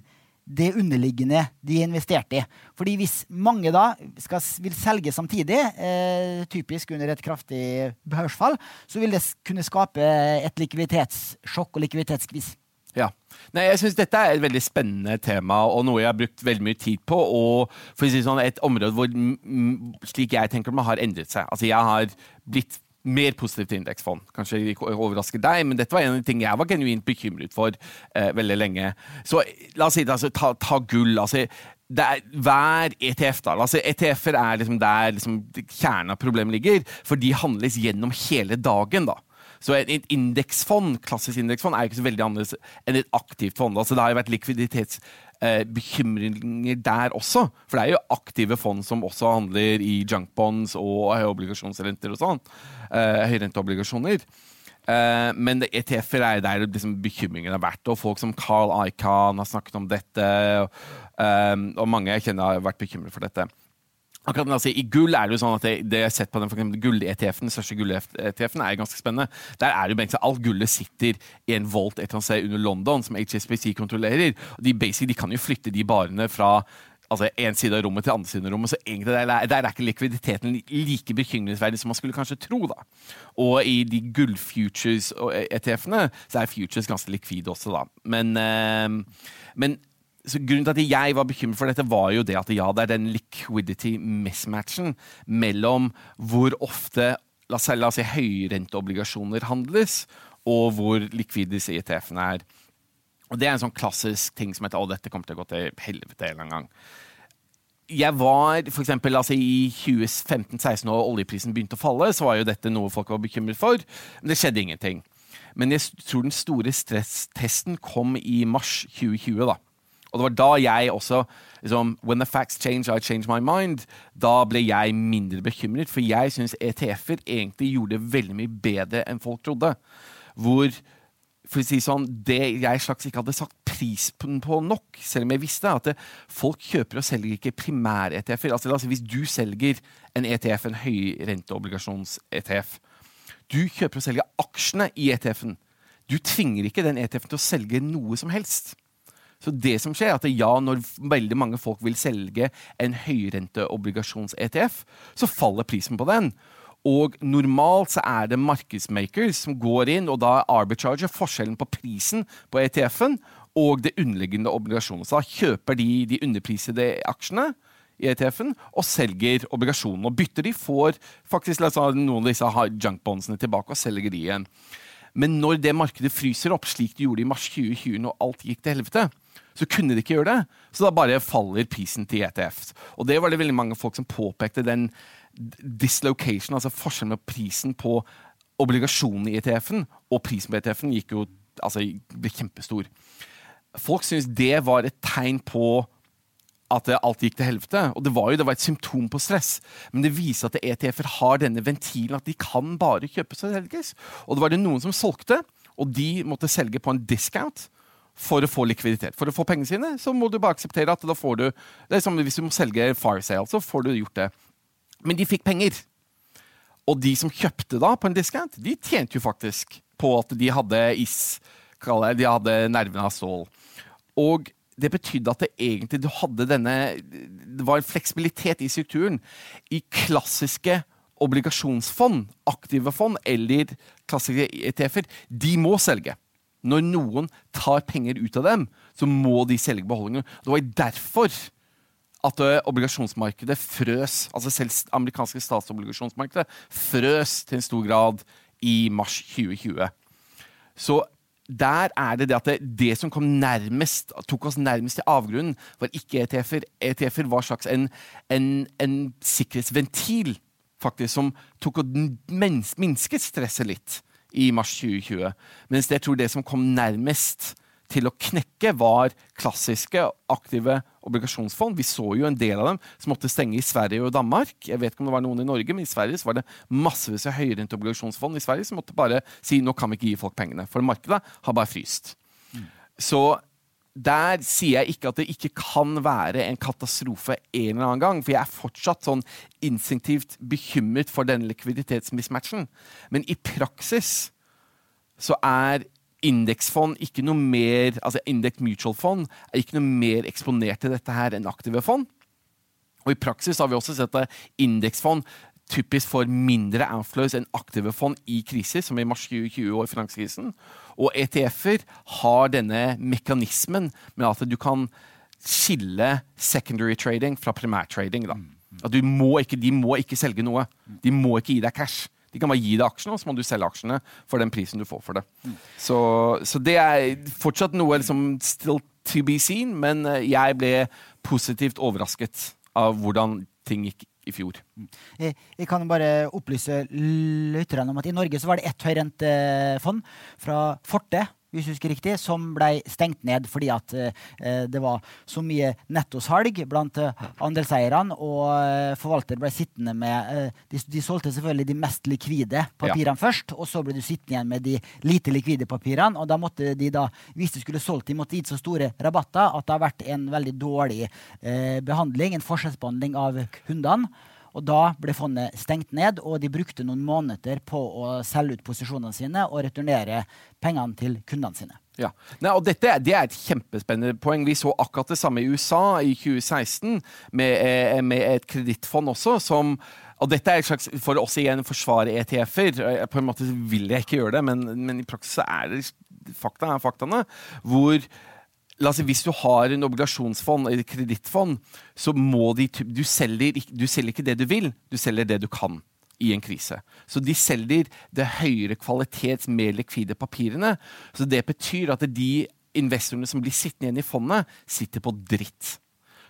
det underliggende de investerte i. Fordi hvis mange da skal, vil selge samtidig, eh, typisk under et kraftig børsfall, så vil det kunne skape et likviditetssjokk og likviditetsskvis. Ja. Nei, jeg synes Dette er et veldig spennende tema og noe jeg har brukt veldig mye tid på. Og for å si sånn, et område hvor, slik jeg tenker man har endret seg. Altså Jeg har blitt mer positivt indeksfond. Kanskje ikke overrasker deg, men dette var en av de tingene jeg var genuint bekymret for eh, veldig lenge. Så la oss si det, altså, ta, ta gull. altså er hver ETF, da. Altså, ETF-er er liksom der liksom, kjernen av problemet ligger, for de handles gjennom hele dagen. da. Så et indeksfond, klassisk indeksfond er ikke så veldig annerledes enn et aktivt fond. Altså, det har jo vært likviditetsbekymringer eh, der også. For det er jo aktive fond som også handler i junkbonds og obligasjonsrenter og sånn. Eh, høyrenteobligasjoner. Uh, men ETF-er er der liksom bekymringen har vært. Og folk som Carl Icahn har snakket om dette. Og, um, og mange jeg kjenner har vært bekymret for dette. Akkurat altså, I gull er det jo sånn at det, det jeg har sett på den, for gull-ETF-en, den største gull-ETF-en, er ganske spennende. Der er det jo egentlig Alt gullet sitter i en volt et eller annet sted under London, som HSBC kontrollerer. og de, de kan jo flytte de barene fra altså en side av rommet til andre siden av rommet. Så egentlig der, der er ikke likviditeten like bekymringsverdig som man skulle kanskje tro. da. Og i de gull-futures-ETF-ene så er futures ganske likvide også, da. Men, øh, men Grunnen til at jeg var bekymret for dette, var jo det at ja, det er den liquidity mismatchen mellom hvor ofte la oss, si høyrenteobligasjoner handles, og hvor likvide disse ETF-ene er. Og Det er en sånn klassisk ting som heter å, dette kommer til å gå til helvete en eller annen gang. Jeg var for eksempel, altså I 2015-2016, da oljeprisen begynte å falle, så var jo dette noe folk var bekymret for. Men det skjedde ingenting. Men jeg tror den store stresstesten kom i mars 2020. da. Og det var da jeg også liksom, When the facts change, I change my mind. Da ble jeg mindre bekymret, for jeg syns ETF-er egentlig gjorde veldig mye bedre enn folk trodde. Hvor for å si sånn, det jeg slags ikke hadde sagt prisen på nok, selv om jeg visste at det, folk kjøper og selger ikke primær-ETF-er. Altså, altså, hvis du selger en ETF, en høyrenteobligasjons-ETF Du kjøper og selger aksjene i ETF-en. Du tvinger ikke den ETF-en til å selge noe som helst. Så det som skjer, er at ja, når veldig mange folk vil selge en høyrenteobligasjons-ETF, så faller prisen på den. Og normalt så er det markedsmakers som går inn, og da er arbitrager forskjellen på prisen på ETF-en og det underliggende obligasjonen. Så da kjøper de de underprisede aksjene i ETF-en og selger obligasjonene. Og bytter de, får faktisk noen av disse junkbondsene tilbake og selger de igjen. Men når det markedet fryser opp, slik det gjorde i mars 2020 når alt gikk til helvete, så kunne de ikke gjøre det. Så da bare faller prisen til ETF. Og det var det veldig mange folk som påpekte den dislocation, altså forskjellen med prisen på obligasjonene i ETF-en og prisen på ETF-en gikk jo altså, ble kjempestor. folk syntes det var et tegn på at alt gikk til helvete. Og det var jo det var et symptom på stress. Men det viser at ETF-er har denne ventilen, at de kan bare kjøpes og selges. Og det var det noen som solgte, og de måtte selge på en discount for å få likviditet. For å få pengene sine, så må du bare akseptere at da får du Det er som hvis du må selge fire sale, så får du gjort det. Men de fikk penger. Og de som kjøpte da på en discount, de tjente jo faktisk på at de hadde is. De hadde nervene av stål. Og det betydde at det egentlig du hadde denne Det var en fleksibilitet i strukturen. I klassiske obligasjonsfond, aktive fond eller klassiske ETF-er, de må selge. Når noen tar penger ut av dem, så må de selge beholdningen. Det var derfor at eh, obligasjonsmarkedet frøs, altså selv amerikanske statsobligasjonsmarkedet frøs til en stor grad i mars 2020. Så der er det det at det, det, som kom nærmest, tok oss nærmest til avgrunnen, var ikke ETF-er. ETF-er var slags en, en, en, sikkerhetsventil faktisk, som tok og minsket stresset litt i mars 2020. Mens jeg tror det som kom nærmest til å knekke, var klassiske, aktive obligasjonsfond. Vi så jo en del av dem som måtte stenge i Sverige og Danmark. Jeg vet ikke om det var noen i Norge, men i Sverige var det massevis av høyrente obligasjonsfond i Sverige som måtte bare si nå kan vi ikke gi folk pengene. For markedet har bare fryst. Mm. Så der sier jeg ikke at det ikke kan være en katastrofe en eller annen gang, for jeg er fortsatt sånn instinktivt bekymret for denne likviditetsmismatchen. Men i praksis så er indeksfond ikke noe mer altså Index mutual fond er ikke noe mer eksponert til dette her enn aktive fond. Og I praksis har vi også sett at indeksfond typisk får mindre outflows enn aktive fond i kriser, som i mars 2020 og i finanskrisen. Og ETF-er har denne mekanismen med at du kan skille secondary trading fra primærtrading. Da. At må ikke, de må ikke selge noe. De må ikke gi deg cash. De kan bare gi deg aksjene, og så må du selge aksjene for den prisen du får for det. Mm. Så, så, det er fortsatt noe liksom still to be seen, men eh, jeg ble positivt overrasket av hvordan ting gikk i fjor. Mm. Jeg, jeg kan bare opplyse lytterne om at i Norge så var det ett høyrentefond fra Forte hvis du husker riktig, som ble stengt ned fordi at eh, det var så mye nettosalg blant eh, andelseierne, og eh, forvalter ble sittende med de, de, solgte selvfølgelig de mest likvide papirene ja. først, og så ble du sittende igjen med de lite likvide papirene, og da måtte de da, hvis de skulle solgt de måtte gitt så store rabatter at det har vært en veldig dårlig eh, behandling, en forskjellsbehandling av kundene. Og da ble fondet stengt ned, og de brukte noen måneder på å selge ut posisjonene sine og returnere pengene til kundene sine. Ja, Nei, og dette det er et kjempespennende poeng. Vi så akkurat det samme i USA i 2016, med, eh, med et kredittfond også, som og dette er et slags, For oss igjen forsvare ETF-er. På en måte vil jeg ikke gjøre det, men, men i praksis er det fakta er faktaene. Hvor La oss si, Hvis du har en obligasjonsfond eller kredittfond, så må de du selger, du selger ikke det du vil, du selger det du kan i en krise. Så de selger det høyere kvalitets, mer likvide papirene. Så det betyr at de investorene som blir sittende igjen i fondet, sitter på dritt.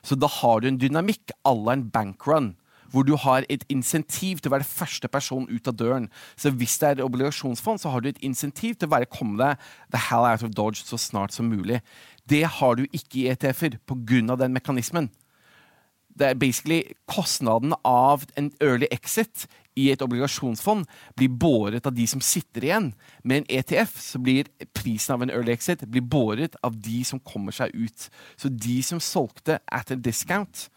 Så da har du en dynamikk à la en bankrun hvor du har et insentiv til å være første person ut av døren. Så hvis det er obligasjonsfond, så har du et insentiv til å være komme deg the hell out of Dodge så snart som mulig. Det har du ikke i ETF-er pga. den mekanismen. Det er basically Kostnaden av en early exit i et obligasjonsfond blir båret av de som sitter igjen. Med en ETF så blir prisen av en early exit blir båret av de som kommer seg ut. Så de som solgte at a discount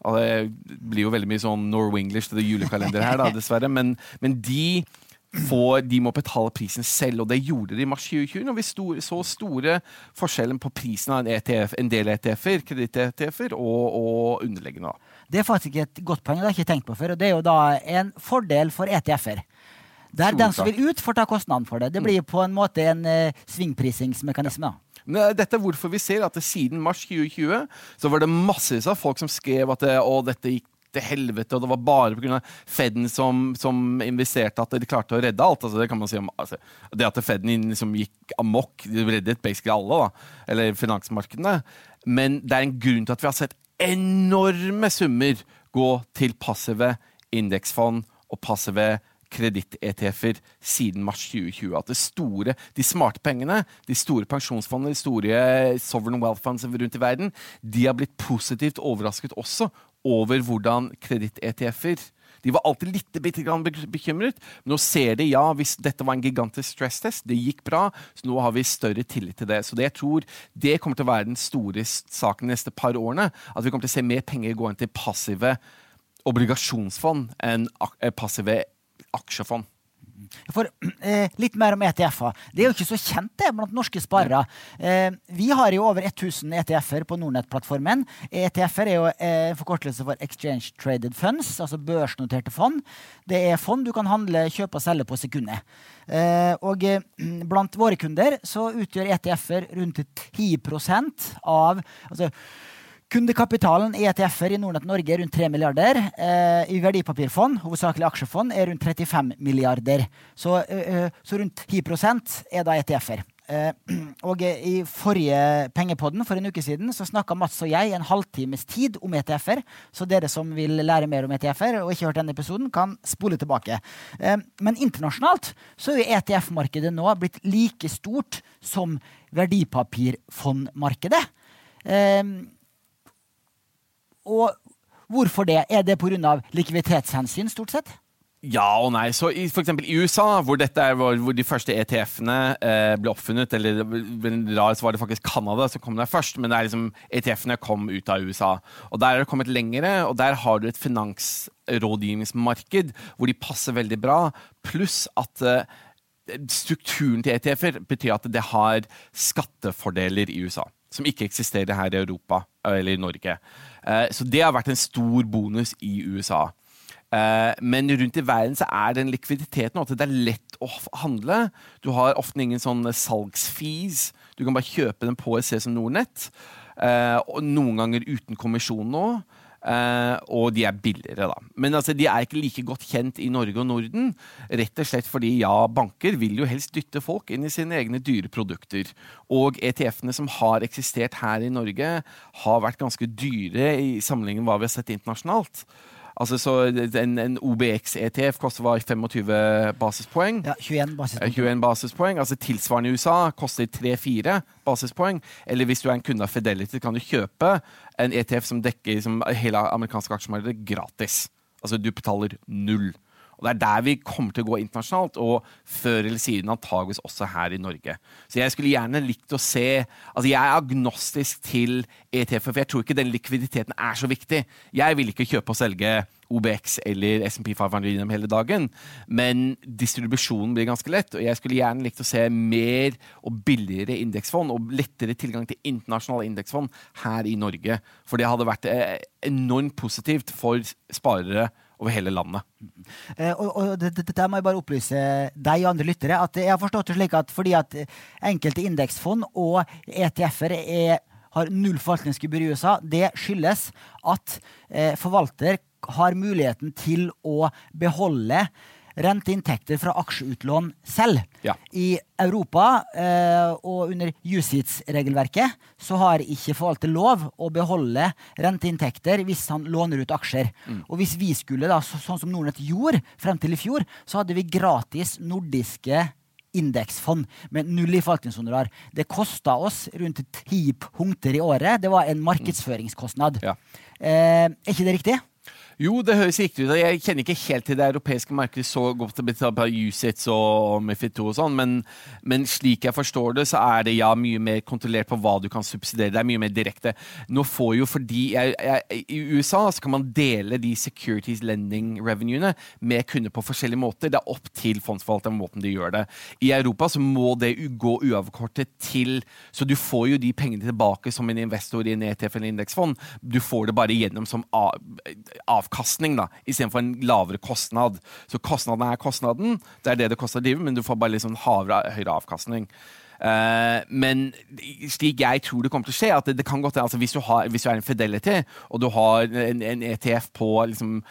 Det blir jo veldig mye sånn Norwenglish til det julekalender her, da, dessverre. Men, men de får, de må betale prisen selv, og det gjorde de i mars 2020 når vi stor, så store forskjellen på prisen av en, ETF, en del ETF-er, kreditt-ETF-er, og, og underliggende. Det er faktisk et godt poeng, det har jeg ikke tenkt på før. og Det er jo da en fordel for ETF-er. Der den som vil ut, får ta kostnaden for det. Det blir på en måte en uh, svingprisingsmekanisme. da. Dette er hvorfor vi ser at siden mars 2020 så var det massevis av folk som skrev at å, dette gikk til helvete, og det var bare pga. Feden som, som, investerte at de klarte å redde alt. Altså, det kan man si om altså, Det at Feden liksom gikk amok, de reddet basically alle, da, eller finansmarkedene. Men det er en grunn til at vi har sett enorme summer gå til passive indeksfond og passive kreditt-ETF-er siden mars 2020. At det store, de smarte pengene, de store pensjonsfondene, de store sovereign wealth funds rundt i verden, de har blitt positivt overrasket også over hvordan kreditt-ETF-er de var alltid litt grann bekymret. Nå ser de ja, hvis dette var en gigantisk stresstest, det gikk bra, så nå har vi større tillit til det. Så det jeg tror det kommer til å være den store saken de neste par årene. At vi kommer til å se mer penger gå inn til passive obligasjonsfond enn eh, passive aksjefond. For eh, Litt mer om ETF-er. Det er jo ikke så kjent det blant norske sparere. Eh, vi har jo over 1000 ETF-er på Nordnett-plattformen. ETF-er er jo eh, forkortelse for Exchange Traded Funds, altså børsnoterte fond. Det er fond du kan handle, kjøpe og selge på sekundet. Eh, og eh, blant våre kunder så utgjør ETF-er rundt 10% av altså, Kundekapitalen i ETF-er i Nordnett Norge er rundt 3 milliarder. Eh, I verdipapirfond, hovedsakelig aksjefond, er rundt 35 milliarder. Så, eh, så rundt 10% er da ETF-er. Eh, og i forrige Pengepodden for en uke siden så snakka Mats og jeg en halvtimes tid om ETF-er. Så dere som vil lære mer om ETF-er og ikke hørt denne episoden, kan spole tilbake. Eh, men internasjonalt så er ETF-markedet nå blitt like stort som verdipapirfondmarkedet. Eh, og hvorfor det? Er det pga. likviditetshensyn, stort sett? Ja og nei. Så i, for i USA, hvor, er, hvor de første ETF-ene eh, ble oppfunnet Eller Rarest var det faktisk Canada som kom der først, men liksom, ETF-ene kom ut av USA. Og Der er det kommet lengre, og der har du et finansrådgivningsmarked hvor de passer veldig bra. Pluss at eh, strukturen til ETF-er betyr at det har skattefordeler i USA. Som ikke eksisterer her i Europa eller i Norge. Eh, så det har vært en stor bonus i USA. Eh, men rundt i verden så er den likviditeten at det er lett å handle. Du har ofte ingen sånn salgsfees. Du kan bare kjøpe den på et sted som Nordnett. Eh, og noen ganger uten kommisjon nå. Uh, og de er billigere, da. Men altså, de er ikke like godt kjent i Norge og Norden. Rett og slett fordi ja, banker vil jo helst dytte folk inn i sine egne dyre produkter. Og ETF-ene som har eksistert her i Norge, har vært ganske dyre i sammenligning med hva vi har sett internasjonalt. Altså, så En, en OBX-ETF koster var 25 basispoeng. Ja, 21 basispoeng. 21 eh, basispoeng. Altså Tilsvarende i USA koster 3-4 basispoeng. Eller hvis du er en kunde av Fidelity, kan du kjøpe en ETF som dekker liksom, hele amerikanske aksjemarkedet gratis. Altså du betaler null. Og Det er der vi kommer til å gå internasjonalt, og før eller siden antageligvis også her i Norge. Så jeg skulle gjerne likt å se Altså, jeg er agnostisk til ETF, for jeg tror ikke den likviditeten er så viktig. Jeg vil ikke kjøpe og selge OBX eller SMP 500 gjennom hele dagen, men distribusjonen blir ganske lett. Og jeg skulle gjerne likt å se mer og billigere indeksfond og lettere tilgang til internasjonale indeksfond her i Norge. For det hadde vært eh, enormt positivt for sparere over hele landet. Eh, og, og Dette må jeg bare opplyse deg og andre lyttere. at Jeg har forstått det slik at fordi at enkelte indeksfond og ETF-er har null forvaltningsgebyr i USA, det skyldes at eh, forvalter har muligheten til å beholde renteinntekter fra aksjeutlån selv. Ja. I Europa eh, og under Jusits-regelverket så har ikke forvalter lov å beholde renteinntekter hvis han låner ut aksjer. Mm. Og hvis vi skulle, da, så, sånn som Nordnett gjorde frem til i fjor, så hadde vi gratis nordiske indeksfond med null i forvaltningshonorar. Det kosta oss rundt ti punkter i året. Det var en markedsføringskostnad. Ja. Eh, er ikke det riktig? Jo, det høres riktig ut. Jeg kjenner ikke helt til det europeiske markedet så godt Det på USITS og Mifid 2 og sånn, men, men, slik jeg forstår det, så er det ja mye mer kontrollert på hva du kan subsidiere. Det er mye mer direkte. Nå får jo fordi jeg, jeg, I USA så kan man dele de securities lending revenuene med kunder på forskjellige måter. Det er opp til fondsforvalteren måten de gjør det. I Europa så må det gå uavkortet til Så du får jo de pengene tilbake som en investor i en ETF eller indeksfond. Du får det bare gjennom som av avkastning da, istedenfor en lavere kostnad. Så kostnaden er kostnaden. Det er det det koster å drive, men du får bare liksom havre, høyere avkastning. Uh, men slik jeg tror det kommer til å skje, at det, det kan godt altså hvis, du har, hvis du er en Fidelity, og du har en, en ETF på liksom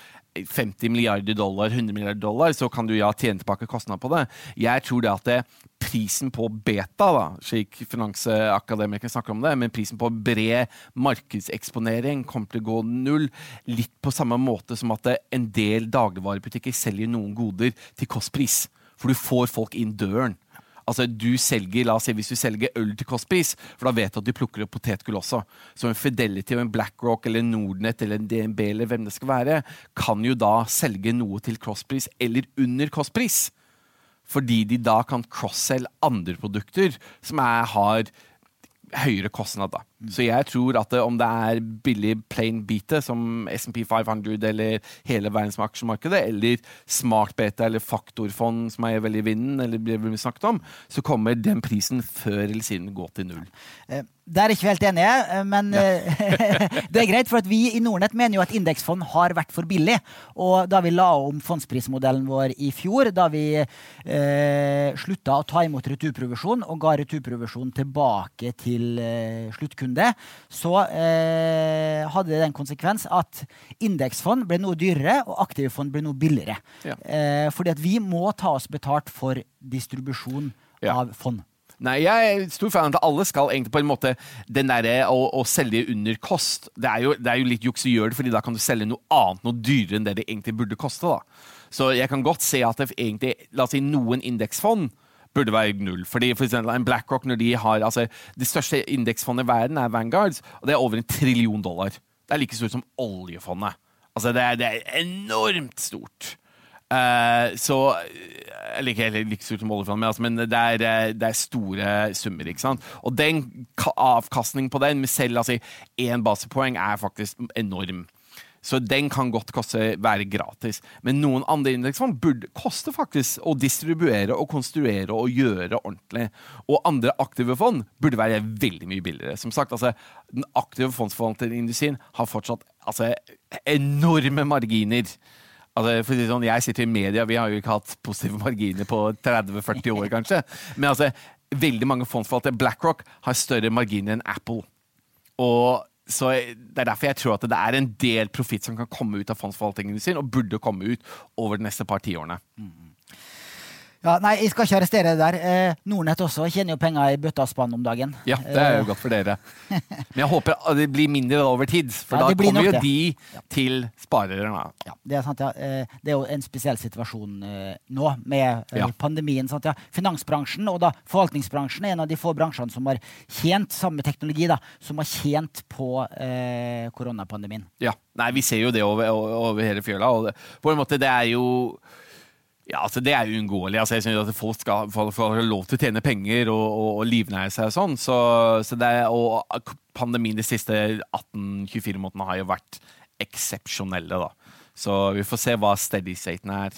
50 milliarder dollar, 100 milliarder dollar, så kan du ja tjene tilbake kostnader på det. Jeg tror det at det, prisen på beta, da, slik finansakademikere snakker om det, men prisen på bred markedseksponering kommer til å gå null. Litt på samme måte som at en del dagligvarebutikker selger noen goder til kostpris. For du får folk inn døren. Altså, du selger, la oss si, Hvis du selger øl til kostpris, for da vet du at de plukker opp potetgull også. Så en Fidelity en BlackRock eller Nordnett eller en DNB eller hvem det skal være, kan jo da selge noe til crosspris eller under kostpris. Fordi de da kan cross-selge andre produkter som er, har høyere kostnad. da. Så jeg tror at om det er billig plain bete, som SMP 500 eller hele verdens aksjemarkedet, eller smart beta eller faktorfond, som er veldig i vinden, eller blir snakket om, så kommer den prisen før eller siden gå til null. Eh, der er ikke vi helt enige, eh, men. Eh, det er greit. For vi i Nordnett mener jo at indeksfond har vært for billig. Og da vi la om fondsprismodellen vår i fjor, da vi eh, slutta å ta imot returprovisjon og ga returprovisjon tilbake til eh, sluttkunde, så eh, hadde det den konsekvens at indeksfond ble noe dyrere, og aktive fond ble noe billigere. Ja. Eh, fordi at vi må ta oss betalt for distribusjon ja. av fond. Nei, jeg er stor fan av at alle skal egentlig på en måte Den derre å, å, selge under kost det er, jo, det er jo litt juks å gjøre det, fordi da kan du selge noe annet, noe dyrere enn det det egentlig burde koste. da. Så jeg kan godt se at det egentlig, la oss si noen indeksfond burde være null. Fordi for eksempel en BlackRock, når de har altså, Det største indeksfondet i verden er Vanguards, og det er over en trillion dollar. Det er like stort som oljefondet. Altså, det er, det er enormt stort. Uh, så Eller liker ikke like stort som oljefondet, altså, men det er, eh, det er, store summer. ikke sant? Og den avkastningen på den med selv altså én basepoeng er faktisk enorm. Så den kan godt koste være gratis. Men noen andre indeksfond burde koste faktisk å distribuere og konstruere og gjøre ordentlig. Og andre aktive fond burde være veldig mye billigere. Som sagt, altså, Den aktive fondsforvalterindustrien har fortsatt altså, enorme marginer. Altså, for sånn, jeg sitter i media, vi har jo ikke hatt positive marginer på 30-40 år, kanskje. Men altså, veldig mange fondsforvaltere, BlackRock, har større marginer enn Apple. Og så Det er derfor jeg tror at det er en del profitt som kan komme ut av fondsforvaltningen sin, og burde komme ut over de neste par tiårene. Mm. Ja, nei, jeg skal ikke arrestere det der. Eh, Nordnett også tjener jo penger i bøtta og spann om dagen. Ja, det er jo eh. godt for dere. Men jeg håper det blir mindre over tid, for ja, da kommer jo det. de til sparerne. Ja, det er sant, ja. Eh, det er jo en spesiell situasjon eh, nå med ja. pandemien. Sant, ja. Finansbransjen og da forvaltningsbransjen er en av de få bransjene som har tjent, samme teknologi, da, som har tjent på eh, koronapandemien. Ja, nei, vi ser jo det over, over hele fjøla. Og det, på en måte, det er jo ja, altså Det er uunngåelig. Altså, jeg synes at Folk skal få lov til å tjene penger og, og, og livnære seg og sånn. Så, så er, og pandemien de siste 18-24 månedene har jo vært eksepsjonelle. da. Så vi får se hva steady staten er.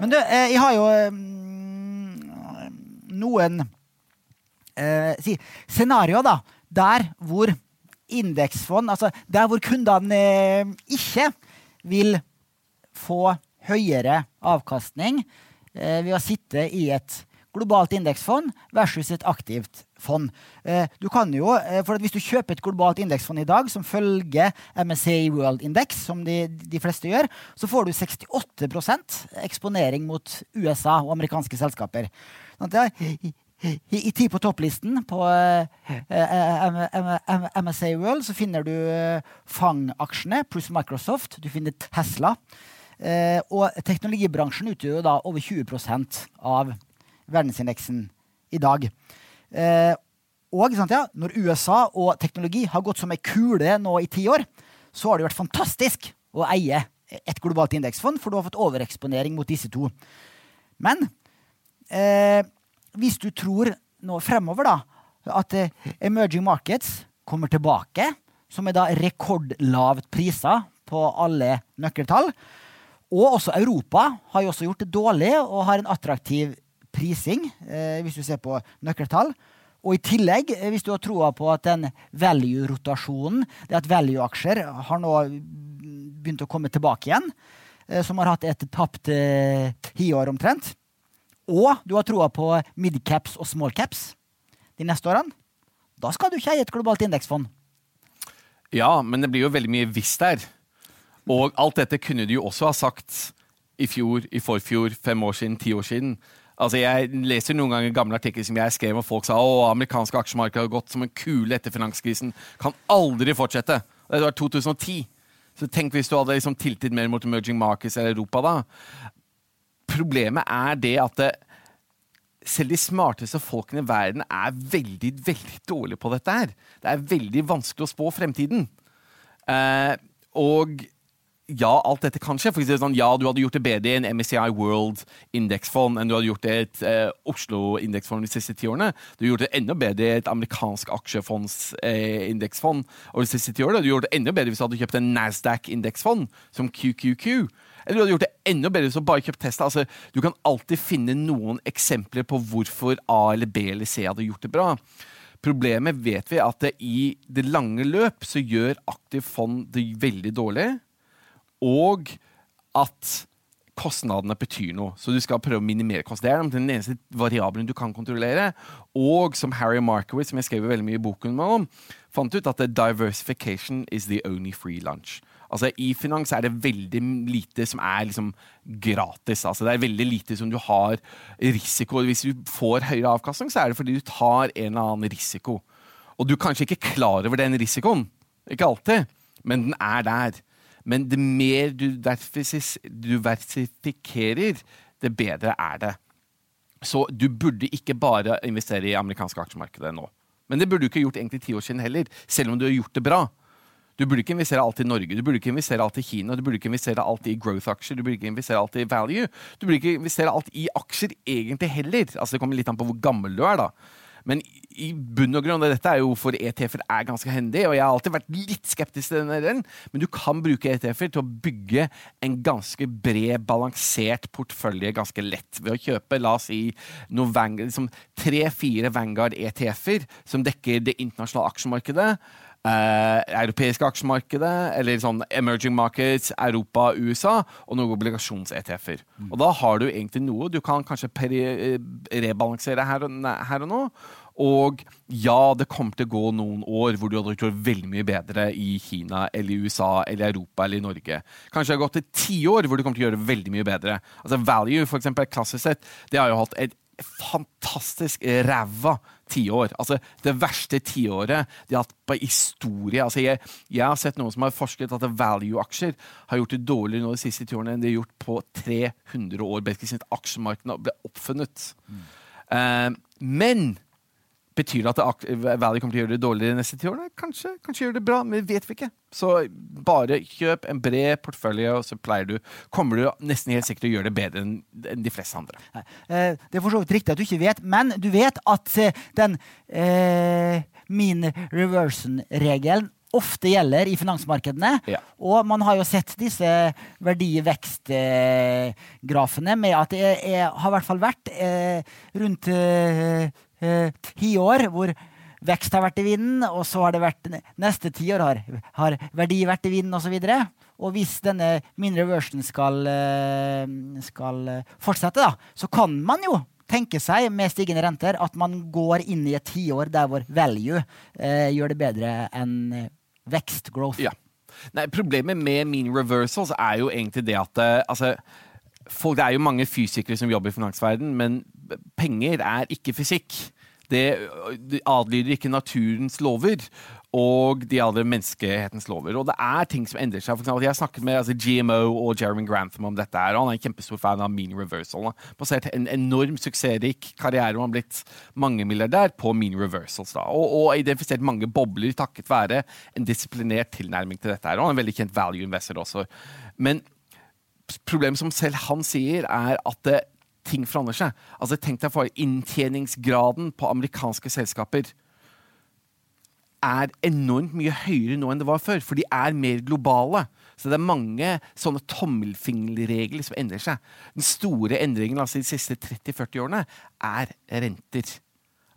Men du, eh, jeg har jo mm, noen eh, si, scenarioer, da, der hvor indeksfond Altså der hvor kundene eh, ikke vil få høyere avkastning eh, ved å sitte i et globalt indeksfond versus et aktivt fond. Eh, du kan jo, eh, for Hvis du kjøper et globalt indeksfond i dag som følger MSA World Index, som de, de, fleste gjør, så får du 68% eksponering mot USA og amerikanske selskaper. Sånn I, ti på topplisten på MSA World så finner du FANG-aksjene pluss Microsoft. Du finner Tesla. Eh, og teknologibransjen utgjør da over 20% av verdensindeksen i dag. Eh, og ja, når USA og teknologi har gått som ei kule nå i ti år, så har det vært fantastisk å eie et globalt indeksfond, for du har fått overeksponering mot disse to. Men eh, hvis du tror nå fremover da, at eh, emerging markets kommer tilbake, som er da rekordlavt priser på alle nøkkeltall, og også Europa har jo også gjort det dårlig og har en attraktiv prising, eh, hvis du ser på nøkkeltall. Og i tillegg, eh, hvis du har troa på at den value-rotasjonen, det at value-aksjer har nå begynt å komme tilbake igjen, eh, som har hatt et tapt eh, tiår omtrent, og du har troa på midcaps og smallcaps de neste årene, da skal du ikke eie et globalt indeksfond. Ja, men det blir jo veldig mye hvis der. Og alt dette kunne du jo også ha sagt i fjor, i forfjor, fem år siden, ti år siden. Altså, Jeg leser noen ganger gamle artikler som jeg skrev, og folk sa å, amerikanske aksjemarked har gått som en kule etter finanskrisen. Kan aldri fortsette. Det var 2010. Så tenk hvis du hadde liksom tiltid mer mot emerging markets eller Europa da. Problemet er det at det, selv de smarteste folkene i verden er veldig, veldig dårlige på dette her. Det er veldig vanskelig å spå fremtiden. Eh, og ja, alt dette kan skje. For eksempel, sånn, ja, du hadde gjort det bedre i en MSCI World indeksfond enn du hadde gjort det i et eh, Oslo-indeksfond de siste ti årene. Du gjort det enda bedre i et amerikansk aksjefondsindeksfond eh, de siste ti årene. Du gjort det enda bedre hvis du hadde kjøpt en Nasdaq-indeksfond som QQQ. Eller du hadde gjort det enda bedre hvis du bare kjøpt Tesla. Altså, du kan alltid finne noen eksempler på hvorfor A eller B eller C hadde gjort det bra. Problemet vet vi at det i det lange løp så gjør aktiv fond det veldig dårlig og at kostnadene betyr noe. Så du skal prøve å minimere kostnadene. Det er den eneste variabelen du kan kontrollere. Og som Harry Markowitz, som jeg skrev veldig mye i boken om, fant ut at diversification is the only free lunch. Altså I finans er det veldig lite som er liksom gratis. Altså Det er veldig lite som du har risiko. Hvis du får høyere avkastning, så er det fordi du tar en eller annen risiko. Og du er kanskje ikke klar over den risikoen. Ikke alltid, men den er der. Men det mer du diversifikerer, det bedre er det. Så du burde ikke bare investere i amerikanske aksjemarkedet nå. Men det burde du ikke gjort egentlig ti år siden heller, selv om du har gjort det bra. Du burde ikke investere alt i Norge, du burde ikke investere alt i Kina, du burde ikke investere alt i growth-aksjer, du burde ikke investere alt i value. Du burde ikke investere alt i aksjer egentlig heller. Altså Det kommer litt an på hvor gammel du er, da. Men i bunn og grunn, og dette er jo for ETF-er er ganske hendig, og jeg har alltid vært litt skeptisk til denne delen, men du kan bruke ETF-er til å bygge en ganske bred, balansert portfølje ganske lett ved å kjøpe, la oss si, liksom, tre-fire Vanguard ETF-er som dekker det internasjonale aksjemarkedet. Uh, europeiske aksjemarkedet, eller sånn emerging markets, Europa, USA, og noen obligasjons-ETF-er. Mm. Og da har du egentlig noe du kan kanskje eh, rebalansere her og, her og nå. Og ja, det kommer til å gå noen år hvor du hadde gjort veldig mye bedre i Kina eller i USA eller Europa eller i Norge. Kanskje det har gått til ti år hvor du kommer til å gjøre veldig mye bedre. Altså Value, for eksempel, klassisk sett, det har jo hatt et fantastisk ræva tiår. Altså det verste tiåret de har hatt på historie. Altså jeg, jeg, har sett noen som har forsket at value-aksjer har gjort det dårligere nå de siste ti årene enn de har gjort på 300 år. Siden aksjemarkedene ble oppfunnet. Mm. Uh, men Betyr det at Valley kommer til å gjøre det dårligere de neste ti årene? Kanskje. Kanskje gjør det bra, men vet vi ikke. Så bare kjøp en bred portefølje, og så pleier du Kommer du nesten helt sikkert til å gjøre det bedre enn de fleste andre. Eh, det er for så vidt riktig at du ikke vet, men du vet at eh, den eh, mean reversion-regelen ofte gjelder i finansmarkedene. Ja. Og man har jo sett disse verdivekstgrafene med at det er, har i hvert fall vært eh, rundt Eh, tiår hvor vekst har vært i vinden, og så har det vært neste tiår har, har verdi vært i vinden osv. Og, og hvis denne min reversion skal, eh, skal fortsette, da, så kan man jo tenke seg med stigende renter at man går inn i et tiår der hvor value eh, gjør det bedre enn vekst, growth. Ja. Nei, problemet med mean reversals er jo egentlig det at eh, altså, folk, Det er jo mange fysikere som jobber i finansverden, men penger er ikke fysikk. Det, adlyder ikke naturens lover og de andre menneskehetens lover. Og det er ting som endrer seg. For eksempel, jeg har snakket med altså, GMO og Jeremy Grantham om dette, her, og han er en kjempestor fan av mean reversal. Basert en enorm suksessrik karriere og han har blitt mangemilliardær på mean reversals. Da. Og, og identifisert mange bobler takket være en disiplinert tilnærming til dette. her, og Han er en veldig kjent value investor også. Men problemet som selv han sier, er at det, ting forandrer seg. Altså, Tenk deg for inntjeningsgraden på amerikanske selskaper er enormt mye høyere nå enn det var før, for de er mer globale. Så det er mange sånne tommelfingerregler som endrer seg. Den store endringen altså de siste 30-40 årene er renter.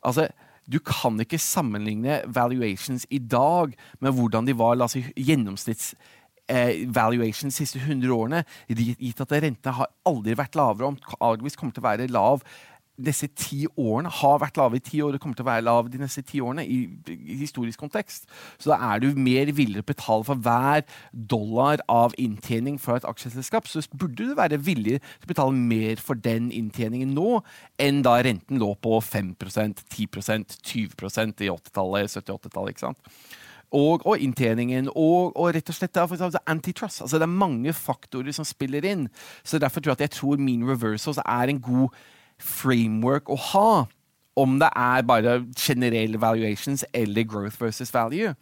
Altså, du kan ikke sammenligne valuations i dag med hvordan de var la oss gjennomsnitts eh, valuation de siste 100 årene, gitt at rentene har aldri vært lavere, antakeligvis kommer til å være lav disse ti årene har vært lave i ti år og kommer til å være lave de neste ti årene i, i historisk kontekst. Så da er du mer villig å betale for hver dollar av inntjening fra et aksjeselskap. Så burde du være villig til å betale mer for den inntjeningen nå enn da renten lå på 5% 10% 20% i 80-tallet, 70-80-tallet. ikke sant? Og, og, inntjeningen, og, og, rett og slett antitrust. Altså, det er mange faktorer som spiller inn. Så Derfor tror jeg at jeg tror mean reversals er en god framework å ha. Om det er bare generelle valuations eller growth versus value.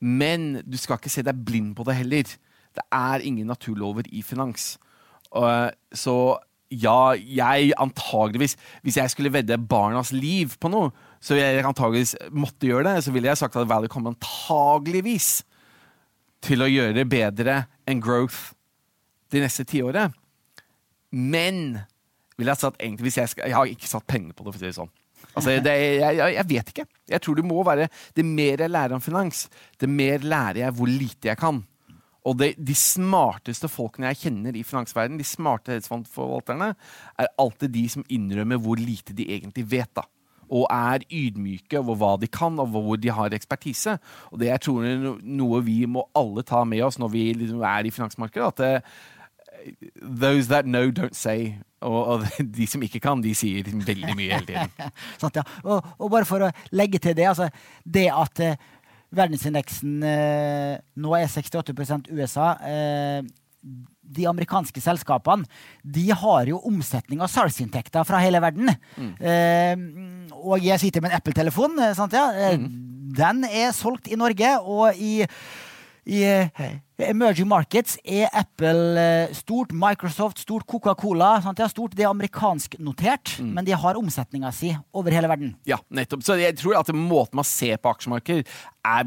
Men du skal ikke se deg blind på det heller. Det er ingen naturlover i finans. Uh, så ja, jeg antageligvis Hvis jeg skulle vedde barnas liv på noe, så jeg antageligvis måtte gjøre det, så ville jeg sagt at Valley kommer antageligvis til å gjøre det bedre enn growth de neste tiåret. Men ville jeg satt egentlig hvis jeg, skal, jeg har ikke satt penger på det, for å si det sånn. Altså, det, jeg, jeg, vet ikke. Jeg tror det må være Det mer jeg lærer om finans, det mer lærer jeg hvor lite jeg kan. Og det, de smarteste folkene jeg kjenner i finansverdenen, de smarte hedgefondforvalterne, er alltid de som innrømmer hvor lite de egentlig vet. da. Og er ydmyke over hva de kan, og hvor de har ekspertise. Og det jeg tror er noe vi må alle ta med oss når vi liksom er i finansmarkedet. at det, Those that know, don't say. Og, og, de som ikke kan, de sier veldig mye hele tiden. Sånt, ja. og, og, bare for å legge til det, altså det at uh, verdensindeksen uh, nå er 68% USA uh, de amerikanske selskapene de har jo omsetning av salgsinntekter fra hele verden. Mm. Eh, og jeg sitter med en Apple-telefon. ja? Mm. Den er solgt i Norge, og i i eh, emerging markets er Apple eh, stort, Microsoft stort, Coca-Cola ja, stort. Det er amerikansk notert, mm. men de har omsetninga si over hele verden. Ja, nettopp. Så jeg tror at måten man ser på aksjemarkeder,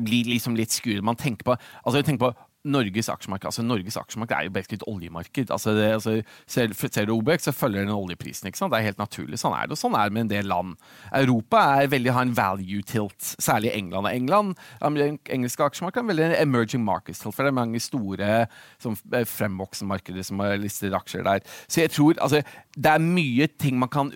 blir liksom litt skuret. Man tenker på, altså tenker på Norges aksjemarked altså Norges aksjemarked er jo basically et oljemarked. Altså det, altså, ser, ser, du OBX, så følger den oljeprisen. ikke sant? Det er helt naturlig. Sånn er det, og sånn er det med en del land. Europa er veldig har en value tilt, særlig England. Og England, engelske aksjemarked er veldig emerging markets tilt, for det er mange store som, eh, fremvoksende markeder som har listet aksjer der. Så jeg tror altså, det er mye ting man kan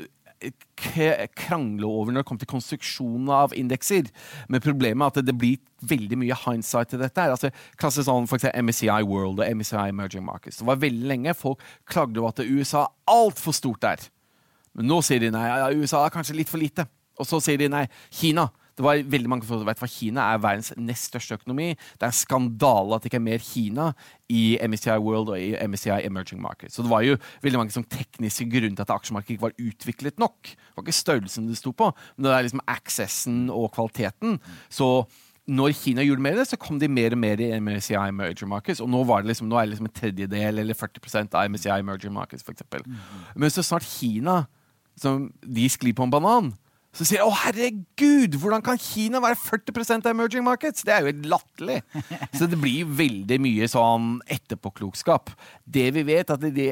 krangle over når det kommer til konstruksjonen av indekser. Men problemet er at det blir veldig mye hindsight til dette. Altså, klassisk sånn for MSCI World og MSCI Emerging Markets. Det var veldig lenge folk klagde over at USA er altfor stort der. Men nå sier de nei, ja, USA er kanskje litt for lite. Og så sier de nei, Kina det var veldig mange som vet hva Kina er verdens nest største økonomi. Det er en skandale at det ikke er mer Kina i MSCI World og i MSCI Emerging Market. Så det var jo veldig mange som tekniske grunner til at aksjemarkedet ikke var utviklet nok. Det var ikke størrelsen det sto på, men det er liksom accessen og kvaliteten. Så når Kina gjorde mer av det, så kom de mer og mer i MSCI Emerging Markets. Og nå, var det liksom, nå er det liksom en tredjedel eller 40% av MSCI Emerging Markets, f.eks. Mm. Men så snart Kina som de sklir på en banan, så sier jeg å herregud, hvordan kan Kina være 40 av emerging markets? Det er jo helt latterlig. Så det blir veldig mye sånn etterpåklokskap. Det vi vet, at det, det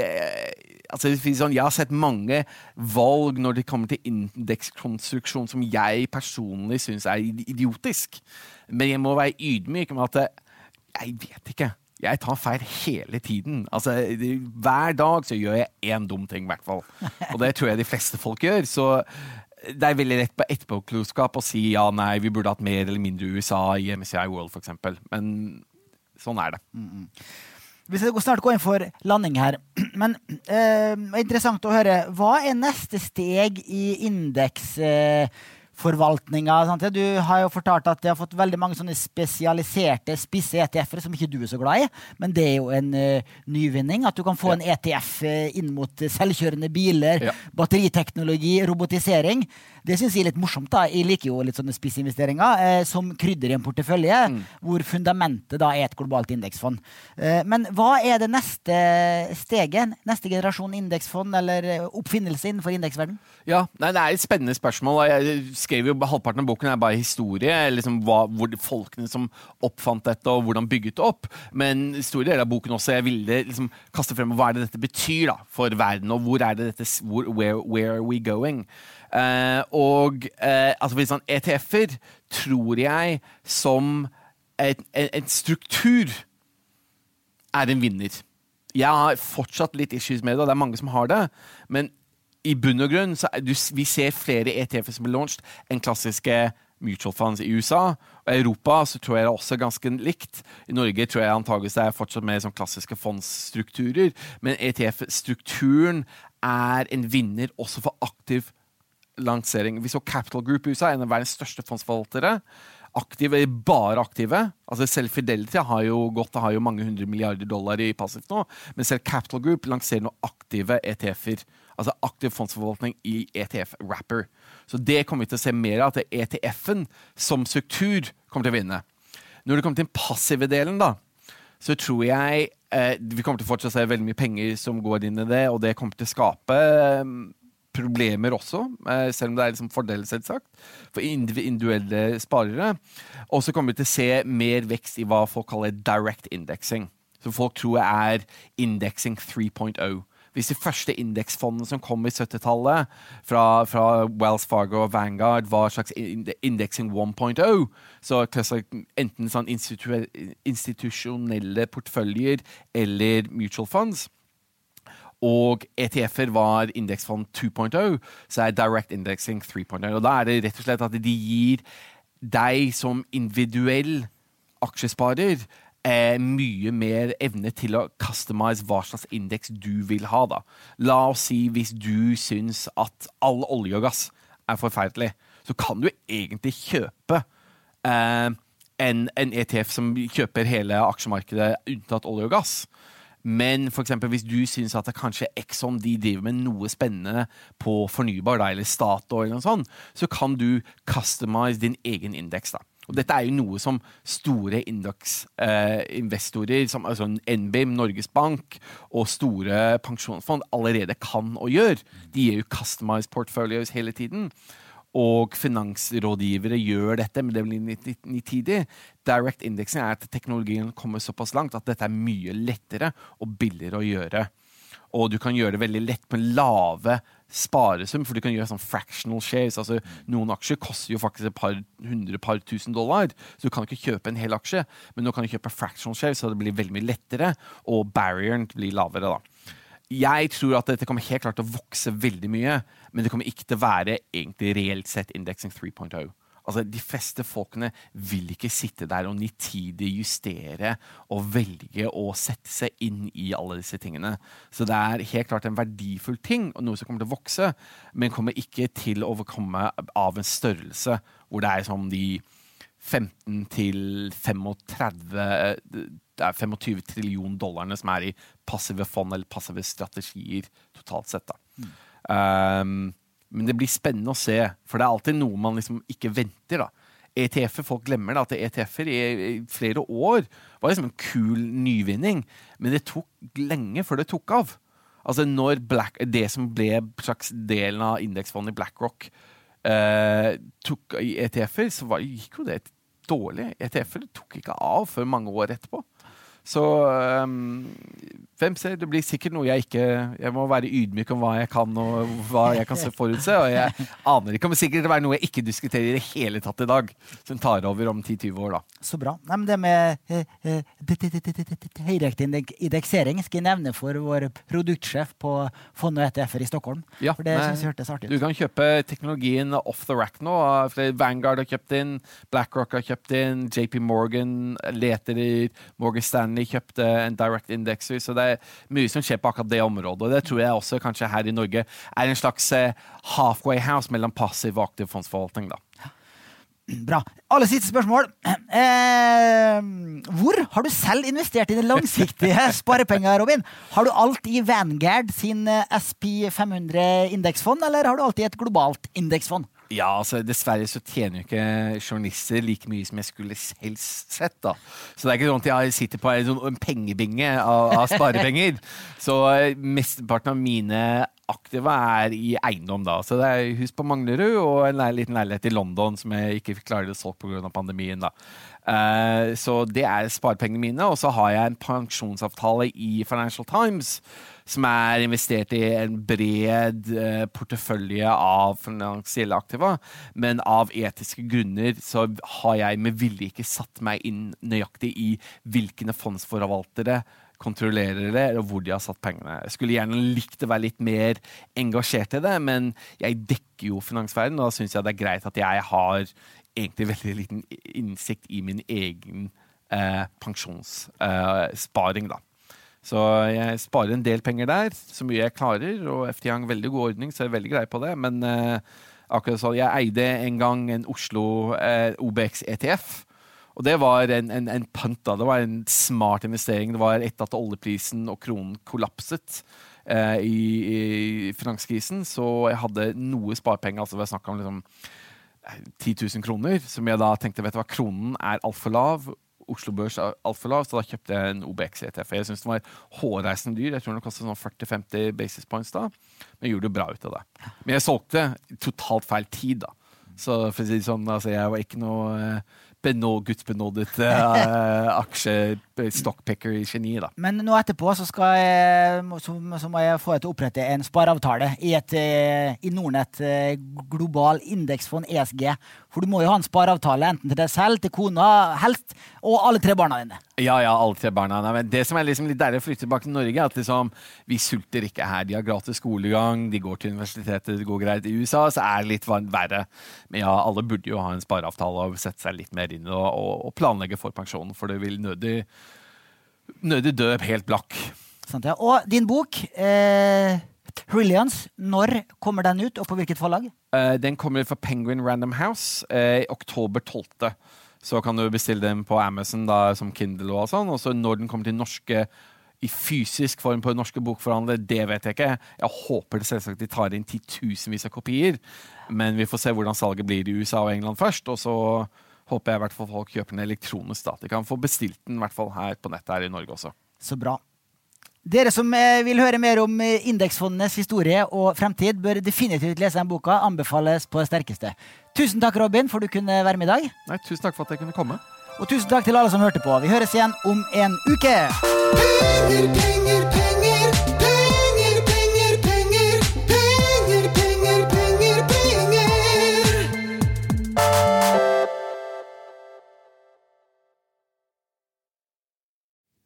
altså sånn, Jeg har sett mange valg når det kommer til indekskonstruksjon som jeg personlig syns er idiotisk. Men jeg må være ydmyk med at jeg vet ikke. Jeg tar feil hele tiden. Altså, hver dag så gjør jeg én dum ting, i hvert fall. Og det tror jeg de fleste folk gjør. Så det er veldig lett på etterpåklokskap å si ja, nei, vi burde hatt mer eller mindre USA i MCI World, f.eks. Men sånn er det. Mm -hmm. Vi skal snart gå inn for landing her. Men eh, interessant å høre. Hva er neste steg i indeks? Eh, forvaltninga. Du har jo fortalt at de har fått veldig mange sånne spesialiserte, spisse ETF-er som ikke du er så glad i. Men det er jo en uh, nyvinning. At du kan få ja. en ETF uh, eh, inn mot selvkjørende biler, ja. batteriteknologi, robotisering. Det syns jeg er litt morsomt. da. Jeg liker jo litt sånne spissinvesteringer uh, som krydder i en portefølje, mm. hvor fundamentet da er et globalt indeksfond. men hva er det neste steget? Neste generasjon indeksfond eller oppfinnelse innenfor indeksverden? Ja, nei, Det er et spennende spørsmål. Jeg skrev jo Halvparten av boken er bare historie. liksom hva, hvor Folkene som oppfant dette, og hvordan bygget det opp. Men store deler av boken også, jeg ville liksom kaste frem hva er det dette betyr da, for verden, og hvor er det dette, hvor, where, where are we going? Eh, og eh, altså sånn, ETF-er tror jeg som en struktur er en vinner. Jeg har fortsatt litt issues med det, og det er mange som har det. Men i bunn og grunn så du, vi ser flere ETF-er som blir launched enn klassiske mutual funds i USA. Og I Europa så tror jeg det er også ganske likt. I Norge tror jeg antageligvis det er fortsatt mer sånn klassiske fondsstrukturer. Men ETF-strukturen er en vinner også for aktiv lansering. Vi så Capital Group i USA, en av verdens største fondsforvaltere aktive, bare aktive. Altså Selv Fidelity har jo gått, har jo mange hundre milliarder dollar i passivt nå. Men selv Capital Group lanserer nå aktive ETF-er. Altså aktiv fondsforvaltning i ETF-rapper. Så det kommer vi til å se mer av. At ETF-en som struktur kommer til å vinne. Når det kommer til den passive delen, da, så tror jeg eh, vi kommer til å fortsatt se veldig mye penger som går inn i det, og det kommer til å skape problemer også, eh, selv om det er liksom fordel, selvsagt, for individuelle sparere. Og så kommer vi til å se mer vekst i hva folk kaller direct indexing. Som folk tror er indexing 3.0. Hvis de første indeksfondene som kom i 70-tallet, fra, fra, Wells Fargo og Vanguard, var slags indexing 1.0, så enten sånn institusjonelle porteføljer eller mutual funds, og ETF-er var indeksfond 2.0, så er direct indexing 3.0. Og Da er det rett og slett at de gir deg som individuell aksjesparer eh, mye mer evne til å customize hva slags indeks du vil ha. da. La oss si hvis du syns at all olje og gass er forferdelig, så kan du egentlig kjøpe eh, en, en ETF som kjøper hele aksjemarkedet unntatt olje og gass. Men for eksempel, hvis du syns at det kanskje Exxon de driver med noe spennende på fornybar, da, eller Statoil, eller noe sånt, så kan du customize din egen indeks. Og dette er jo noe som store indeksinvestorer, eh, som altså NBIM, Norges Bank og store pensjonsfond allerede kan og gjør. De gjør jo customized portfolios hele tiden og finansrådgivere gjør dette, men det blir nitidig. Direct indexing er at teknologien kommer såpass langt at dette er mye lettere og billigere å gjøre. Og du kan gjøre det veldig lett med lave sparesum, for du kan gjøre sånn fractional shares. altså Noen aksjer koster jo faktisk et par hundre, par tusen dollar, så du kan ikke kjøpe en hel aksje. Men nå kan du kjøpe fractional shares, så det blir veldig mye lettere, og barrieren blir lavere. da jeg tror at dette kommer helt klart til å vokse veldig mye, men det kommer ikke til å være egentlig reelt sett indexing 3.0. Altså, De fleste folkene vil ikke sitte der og nitidig justere og velge å sette seg inn i alle disse tingene. Så det er helt klart en verdifull ting, og noe som kommer til å vokse, men kommer ikke til å komme av en størrelse hvor det er som de 15 til 35 det er 25 trillion dollarene som er i passive fond eller passive strategier totalt sett. Mm. Um, men det blir spennende å se, for det er alltid noe man liksom ikke venter. da. ETF-er, Folk glemmer da, at ETF-er i, flere år var liksom en kul nyvinning, men det tok lenge før det tok av. Altså når Black, Det som ble slags delen av indeksfondet i BlackRock, eh, tok i ETF-er, så var, gikk jo det dårlig. ETF-er tok ikke av før mange år etterpå. Så um, hvem ser? Det blir sikkert noe jeg ikke Jeg må være ydmyk om hva jeg kan og hva jeg kan forutse. Og jeg aner ikke om det sikkert være noe jeg ikke diskuterer i det hele tatt i dag. Som tar over om 10-20 år, da. Så bra. Nei, men det med høyrektindeksering skal jeg nevne for vår produktsjef på Fond og ETF-er i Stockholm. Ja, for det synes jeg hørtes artig ut. Du kan kjøpe teknologien off the rack nå. Vanguard har kjøpt inn, BlackRock har kjøpt inn, JP Morgan leter i Morgan Stanley kjøpte en direct indexer, så det er mye som skjer på akkurat det området. Og det tror jeg også kanskje her i Norge er en slags eh, halfway house mellom passiv og aktiv fondsforvaltning. da. Bra. Aller siste spørsmål. Eh, hvor har du selv investert i dine langsiktige sparepenger, Robin? Har du alt i Vanguard sin eh, SP500 indeksfond, eller har du alltid et globalt indeksfond? Ja, altså Dessverre så tjener jo ikke journalister like mye som jeg skulle helst sett. da. Så det er ikke sånn at jeg sitter på en, sånn, en pengebinge av, av sparepenger. så eh, mesteparten av mine aktiva er i eiendom, da. Så det er hus på Manglerud og en liten leilighet i London som jeg ikke klarer å solge pga. pandemien. da. Uh, så det er sparepengene mine. Og så har jeg en pensjonsavtale i Financial Times som er investert i en bred uh, portefølje av finansielle aktiva. Men av etiske grunner så har jeg med vilje ikke satt meg inn nøyaktig i hvilke fondsforvaltere kontrollerer det, og hvor de har satt pengene. Jeg skulle gjerne likt å være litt mer engasjert i det, men jeg dekker jo finansverden, og da syns jeg det er greit at jeg har egentlig veldig liten innsikt i min egen eh, pensjonssparing, eh, da. Så jeg sparer en del penger der, så mye jeg klarer, og FT har en veldig god ordning, så jeg er veldig grei på det. Men eh, akkurat sånn, jeg eide en gang en Oslo eh, OBX ETF. Og det var en, en, en punt, da. Det var en smart investering. Det var etter at oljeprisen og kronen kollapset eh, i, i, finanskrisen, så jeg hadde noe sparepenger. Altså det var om liksom 10 000 kroner, som jeg da tenkte vet du hva, kronen er altfor lav. Oslo Børs er altfor lav, så da kjøpte jeg en OBX ETF. Jeg syns den var hårreisende dyr. Jeg tror den kostet sånn 40-50 basis points da. Men jeg gjorde det bra ut av det. Men jeg solgte totalt feil tid, da. Så for å si det sånn, altså, jeg var ikke noe eh, benå, gudsbenådet uh, aksje-stockpicker-geni. Men nå etterpå så, jeg, så, så, må jeg få deg til å opprette en spareavtale i, et, eh, i Nordnett eh, global indeksfond ESG. For du må jo ha en spareavtale enten til deg selv, til kona, helst, og alle tre barna dine. Ja, ja, alle tre barna. Men det som er liksom litt deilig å flytte tilbake til Norge, er at liksom, vi sulter ikke her. De har gratis skolegang, de går til universitetet, det går greit. I USA så er det litt verre. Men ja, alle burde jo ha en spareavtale og sette seg litt mer inn og, og, og planlegge for pensjonen, for det vil nødig, nødig dø helt blakk. Sant, ja. Og din bok, eh, Brilliance, når kommer den ut, og på hvilket forlag? Uh, den kommer fra Penguin Random House i oktober 12. Så kan du bestille den på Amazon da, som Kindle og sånn. Og så når den kommer til norske i fysisk form på norske bokforhandlere, det vet jeg ikke. Jeg håper det selvsagt de tar inn titusenvis av kopier. Men vi får se hvordan salget blir i USA og England først. Og så håper jeg i hvert fall folk kjøper den elektronisk. da. De kan få bestilt den i hvert fall her på nettet her i Norge også. Så bra. Dere som eh, vil høre mer om eh, indeksfondenes historie og fremtid, bør definitivt lese den boka. Anbefales på det sterkeste. Tusen takk, Robin, for du kunne være med i dag. Nei, Tusen takk for at jeg kunne komme. Og tusen takk til alle som hørte på. Vi høres igjen om en uke. Penger, penger, penger, penger,